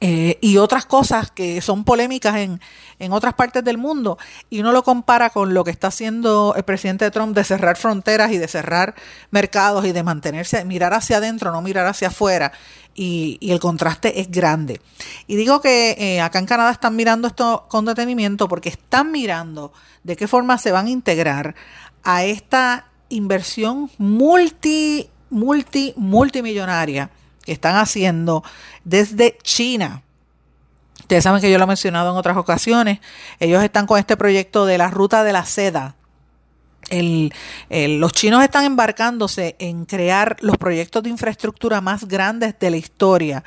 C: eh, y otras cosas que son polémicas en, en otras partes del mundo y uno lo compara con lo que está haciendo el presidente Trump de cerrar fronteras y de cerrar mercados y de mantenerse, mirar hacia adentro, no mirar hacia afuera y, el contraste es grande. Y digo que eh, acá en Canadá están mirando esto con detenimiento porque están mirando de qué forma se van a integrar a esta inversión multi, multi, multimillonaria que están haciendo desde China. Ustedes saben que yo lo he mencionado en otras ocasiones. Ellos están con este proyecto de la ruta de la seda. los chinos están embarcándose en crear los proyectos de infraestructura más grandes de la historia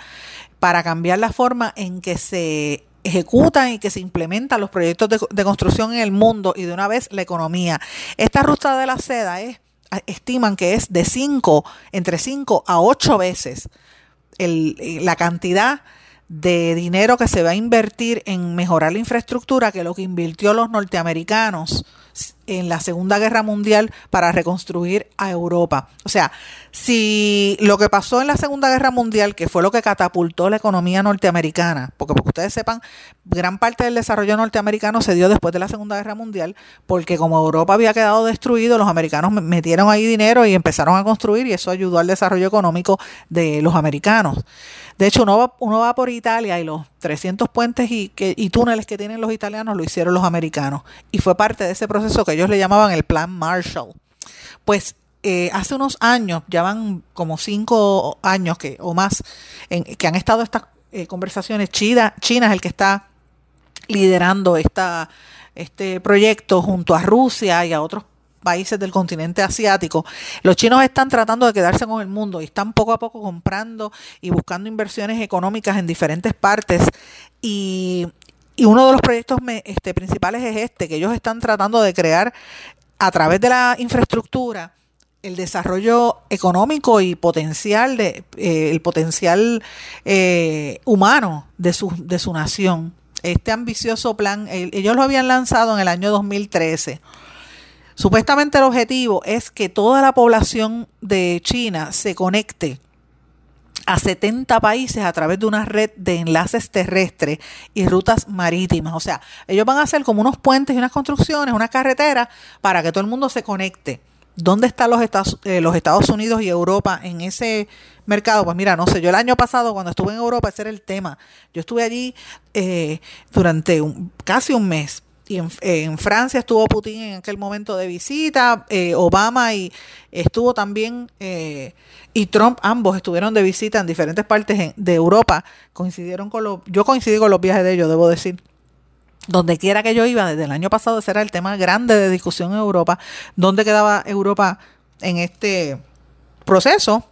C: para cambiar la forma en que se ejecutan y que se implementan los proyectos de, construcción en el mundo y de una vez la economía. Esta ruta de la seda es, estiman que es de 5, entre 5 a 8 veces el, la cantidad de dinero que se va a invertir en mejorar la infraestructura que lo que invirtió los norteamericanos en la Segunda Guerra Mundial para reconstruir a Europa. O sea, si lo que pasó en la Segunda Guerra Mundial, que fue lo que catapultó la economía norteamericana, porque, porque ustedes sepan, gran parte del desarrollo norteamericano se dio después de la Segunda Guerra Mundial, porque como Europa había quedado destruido, los americanos metieron ahí dinero y empezaron a construir y eso ayudó al desarrollo económico de los americanos. De hecho, uno va, uno va por Italia y los 300 puentes y, que, y túneles que tienen los italianos lo hicieron los americanos. Y fue parte de ese proceso que ellos le llamaban el Plan Marshall. Pues eh, hace unos años, ya van como cinco años que, o más, en, que han estado estas eh, conversaciones. China, China es el que está liderando esta, este proyecto junto a Rusia y a otros países del continente asiático, los chinos están tratando de quedarse con el mundo y están poco a poco comprando y buscando inversiones económicas en diferentes partes y, y uno de los proyectos este, principales es este, que ellos están tratando de crear a través de la infraestructura el desarrollo económico y potencial de eh, el potencial eh, humano de su, de su nación. Este ambicioso plan, ellos lo habían lanzado en el año 2013. Supuestamente el objetivo es que toda la población de China se conecte a 70 países a través de una red de enlaces terrestres y rutas marítimas. O sea, ellos van a hacer como unos puentes y unas construcciones, una carretera para que todo el mundo se conecte. ¿Dónde están los Estados, eh, los Estados Unidos y Europa en ese mercado? Pues mira, no sé, yo el año pasado cuando estuve en Europa, ese era el tema. Yo estuve allí eh, durante casi un mes y en, Francia estuvo Putin en aquel momento de visita, eh, Obama y estuvo también, eh, y Trump, ambos estuvieron de visita en diferentes partes de Europa, coincidieron con los, yo coincidí con los viajes de ellos, debo decir. Donde quiera que yo iba, desde el año pasado, ese era el tema grande de discusión en Europa. ¿Dónde quedaba Europa en este proceso?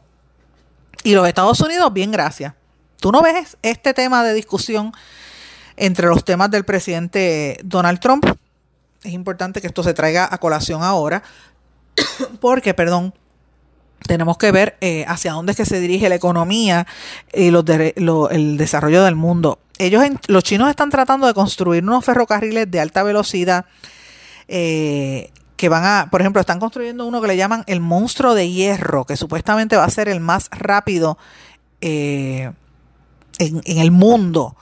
C: Y los Estados Unidos, bien, gracias. Tú no ves este tema de discusión entre los temas del presidente Donald Trump. Es importante que esto se traiga a colación ahora, porque, perdón, tenemos que ver eh, hacia dónde es que se dirige la economía y los el desarrollo del mundo. Ellos, los chinos están tratando de construir unos ferrocarriles de alta velocidad eh, que van a, por ejemplo, están construyendo uno que le llaman el monstruo de hierro, que supuestamente va a ser el más rápido eh, en, el mundo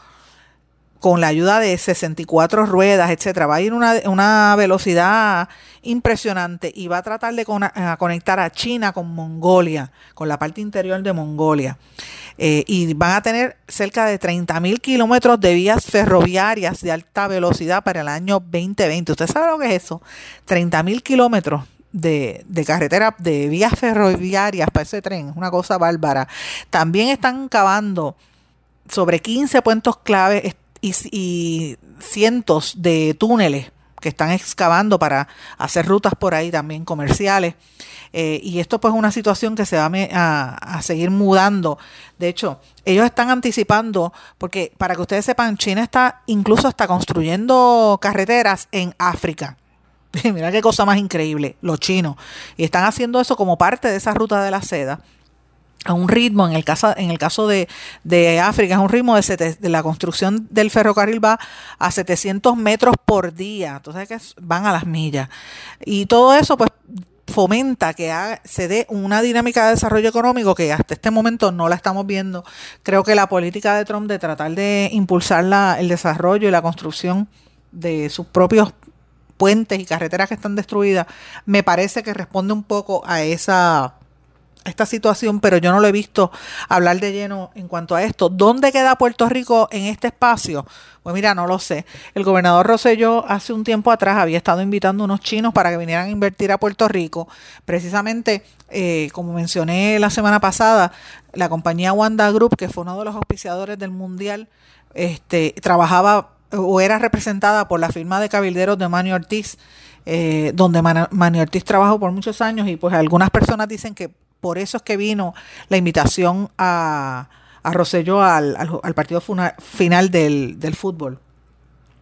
C: con la ayuda de 64 ruedas, etcétera, va a ir una, una velocidad impresionante y va a tratar de conectar a China con Mongolia, con la parte interior de Mongolia. Eh, y van a tener cerca de 30 mil kilómetros de vías ferroviarias de alta velocidad para el año 2020. ¿Usted sabe lo que es eso? 30 mil kilómetros de, carretera, de vías ferroviarias para ese tren, es una cosa bárbara. También están cavando sobre 15 puentes clave y, cientos de túneles que están excavando para hacer rutas por ahí también comerciales. Eh, y esto pues es una situación que se va a, seguir mudando. De hecho, ellos están anticipando, porque para que ustedes sepan, China está incluso hasta construyendo carreteras en África. Mira qué cosa más increíble, los chinos. Y están haciendo eso como parte de esa ruta de la seda a un ritmo, en el caso, en el caso de, de África, es un ritmo de, la construcción del ferrocarril va a 700 metros por día, entonces que van a las millas. Y todo eso pues fomenta que se dé una dinámica de desarrollo económico que hasta este momento no la estamos viendo. Creo que la política de Trump de tratar de impulsar la, el desarrollo y la construcción de sus propios puentes y carreteras que están destruidas, me parece que responde un poco a esa esta situación, pero yo no lo he visto hablar de lleno en cuanto a esto. ¿Dónde queda Puerto Rico en este espacio? Pues mira, no lo sé. El gobernador Rosselló hace un tiempo atrás había estado invitando a unos chinos para que vinieran a invertir a Puerto Rico. Precisamente, eh, como mencioné la semana pasada, la compañía Wanda Group, que fue uno de los auspiciadores del Mundial, este, trabajaba o era representada por la firma de cabilderos de Manny Ortiz, eh, donde Manny Ortiz trabajó por muchos años y pues algunas personas dicen que por eso es que vino la invitación a, a Rosselló al, al, partido final del, del, fútbol,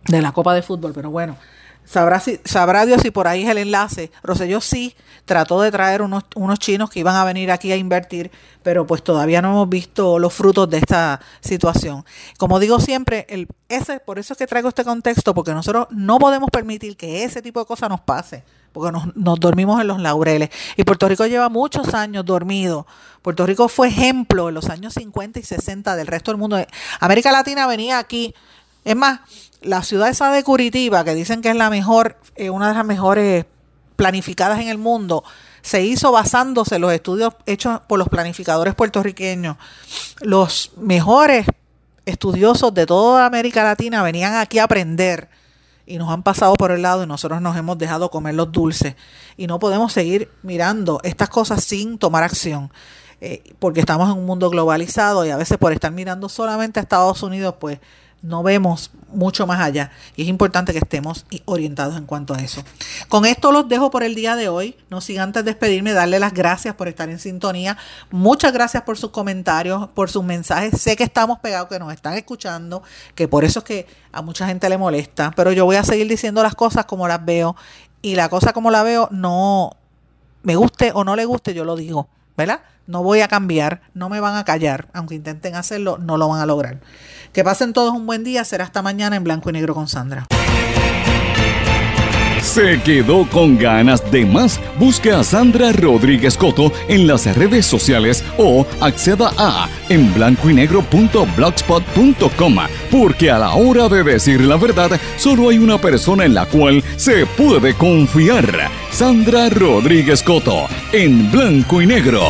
C: de la Copa de Fútbol. Pero bueno, sabrá, si, sabrá Dios si por ahí es el enlace. Rosselló sí trató de traer unos, unos chinos que iban a venir aquí a invertir, pero pues todavía no hemos visto los frutos de esta situación. Como digo siempre, el, ese, por eso es que traigo este contexto, porque nosotros no podemos permitir que ese tipo de cosas nos pase porque nos, dormimos en los laureles. Y Puerto Rico lleva muchos años dormido. Puerto Rico fue ejemplo en los años 50 y 60 del resto del mundo. América Latina venía aquí. Es más, la ciudad esa de Curitiba, que dicen que es la mejor, eh, una de las mejores planificadas en el mundo, se hizo basándose en los estudios hechos por los planificadores puertorriqueños. Los mejores estudiosos de toda América Latina venían aquí a aprender y nos han pasado por el lado y nosotros nos hemos dejado comer los dulces. Y no podemos seguir mirando estas cosas sin tomar acción, eh, porque estamos en un mundo globalizado y a veces por estar mirando solamente a Estados Unidos, pues no vemos mucho más allá y es importante que estemos orientados en cuanto a eso. Con esto los dejo por el día de hoy. No sigan antes de despedirme, darle las gracias por estar en sintonía. Muchas gracias por sus comentarios, por sus mensajes. Sé que estamos pegados, que nos están escuchando, que por eso es que a mucha gente le molesta, pero yo voy a seguir diciendo las cosas como las veo y la cosa como la veo no me guste o no le guste, yo lo digo, ¿verdad? No voy a cambiar, no me van a callar, aunque intenten hacerlo, no lo van a lograr. Que pasen todos un buen día, será hasta mañana en blanco y negro con Sandra.
A: ¿Se quedó con ganas de más? Busque a Sandra Rodríguez Coto en las redes sociales o acceda a en blanco y porque a la hora de decir la verdad solo hay una persona en la cual se puede confiar. Sandra Rodríguez Coto en blanco y negro.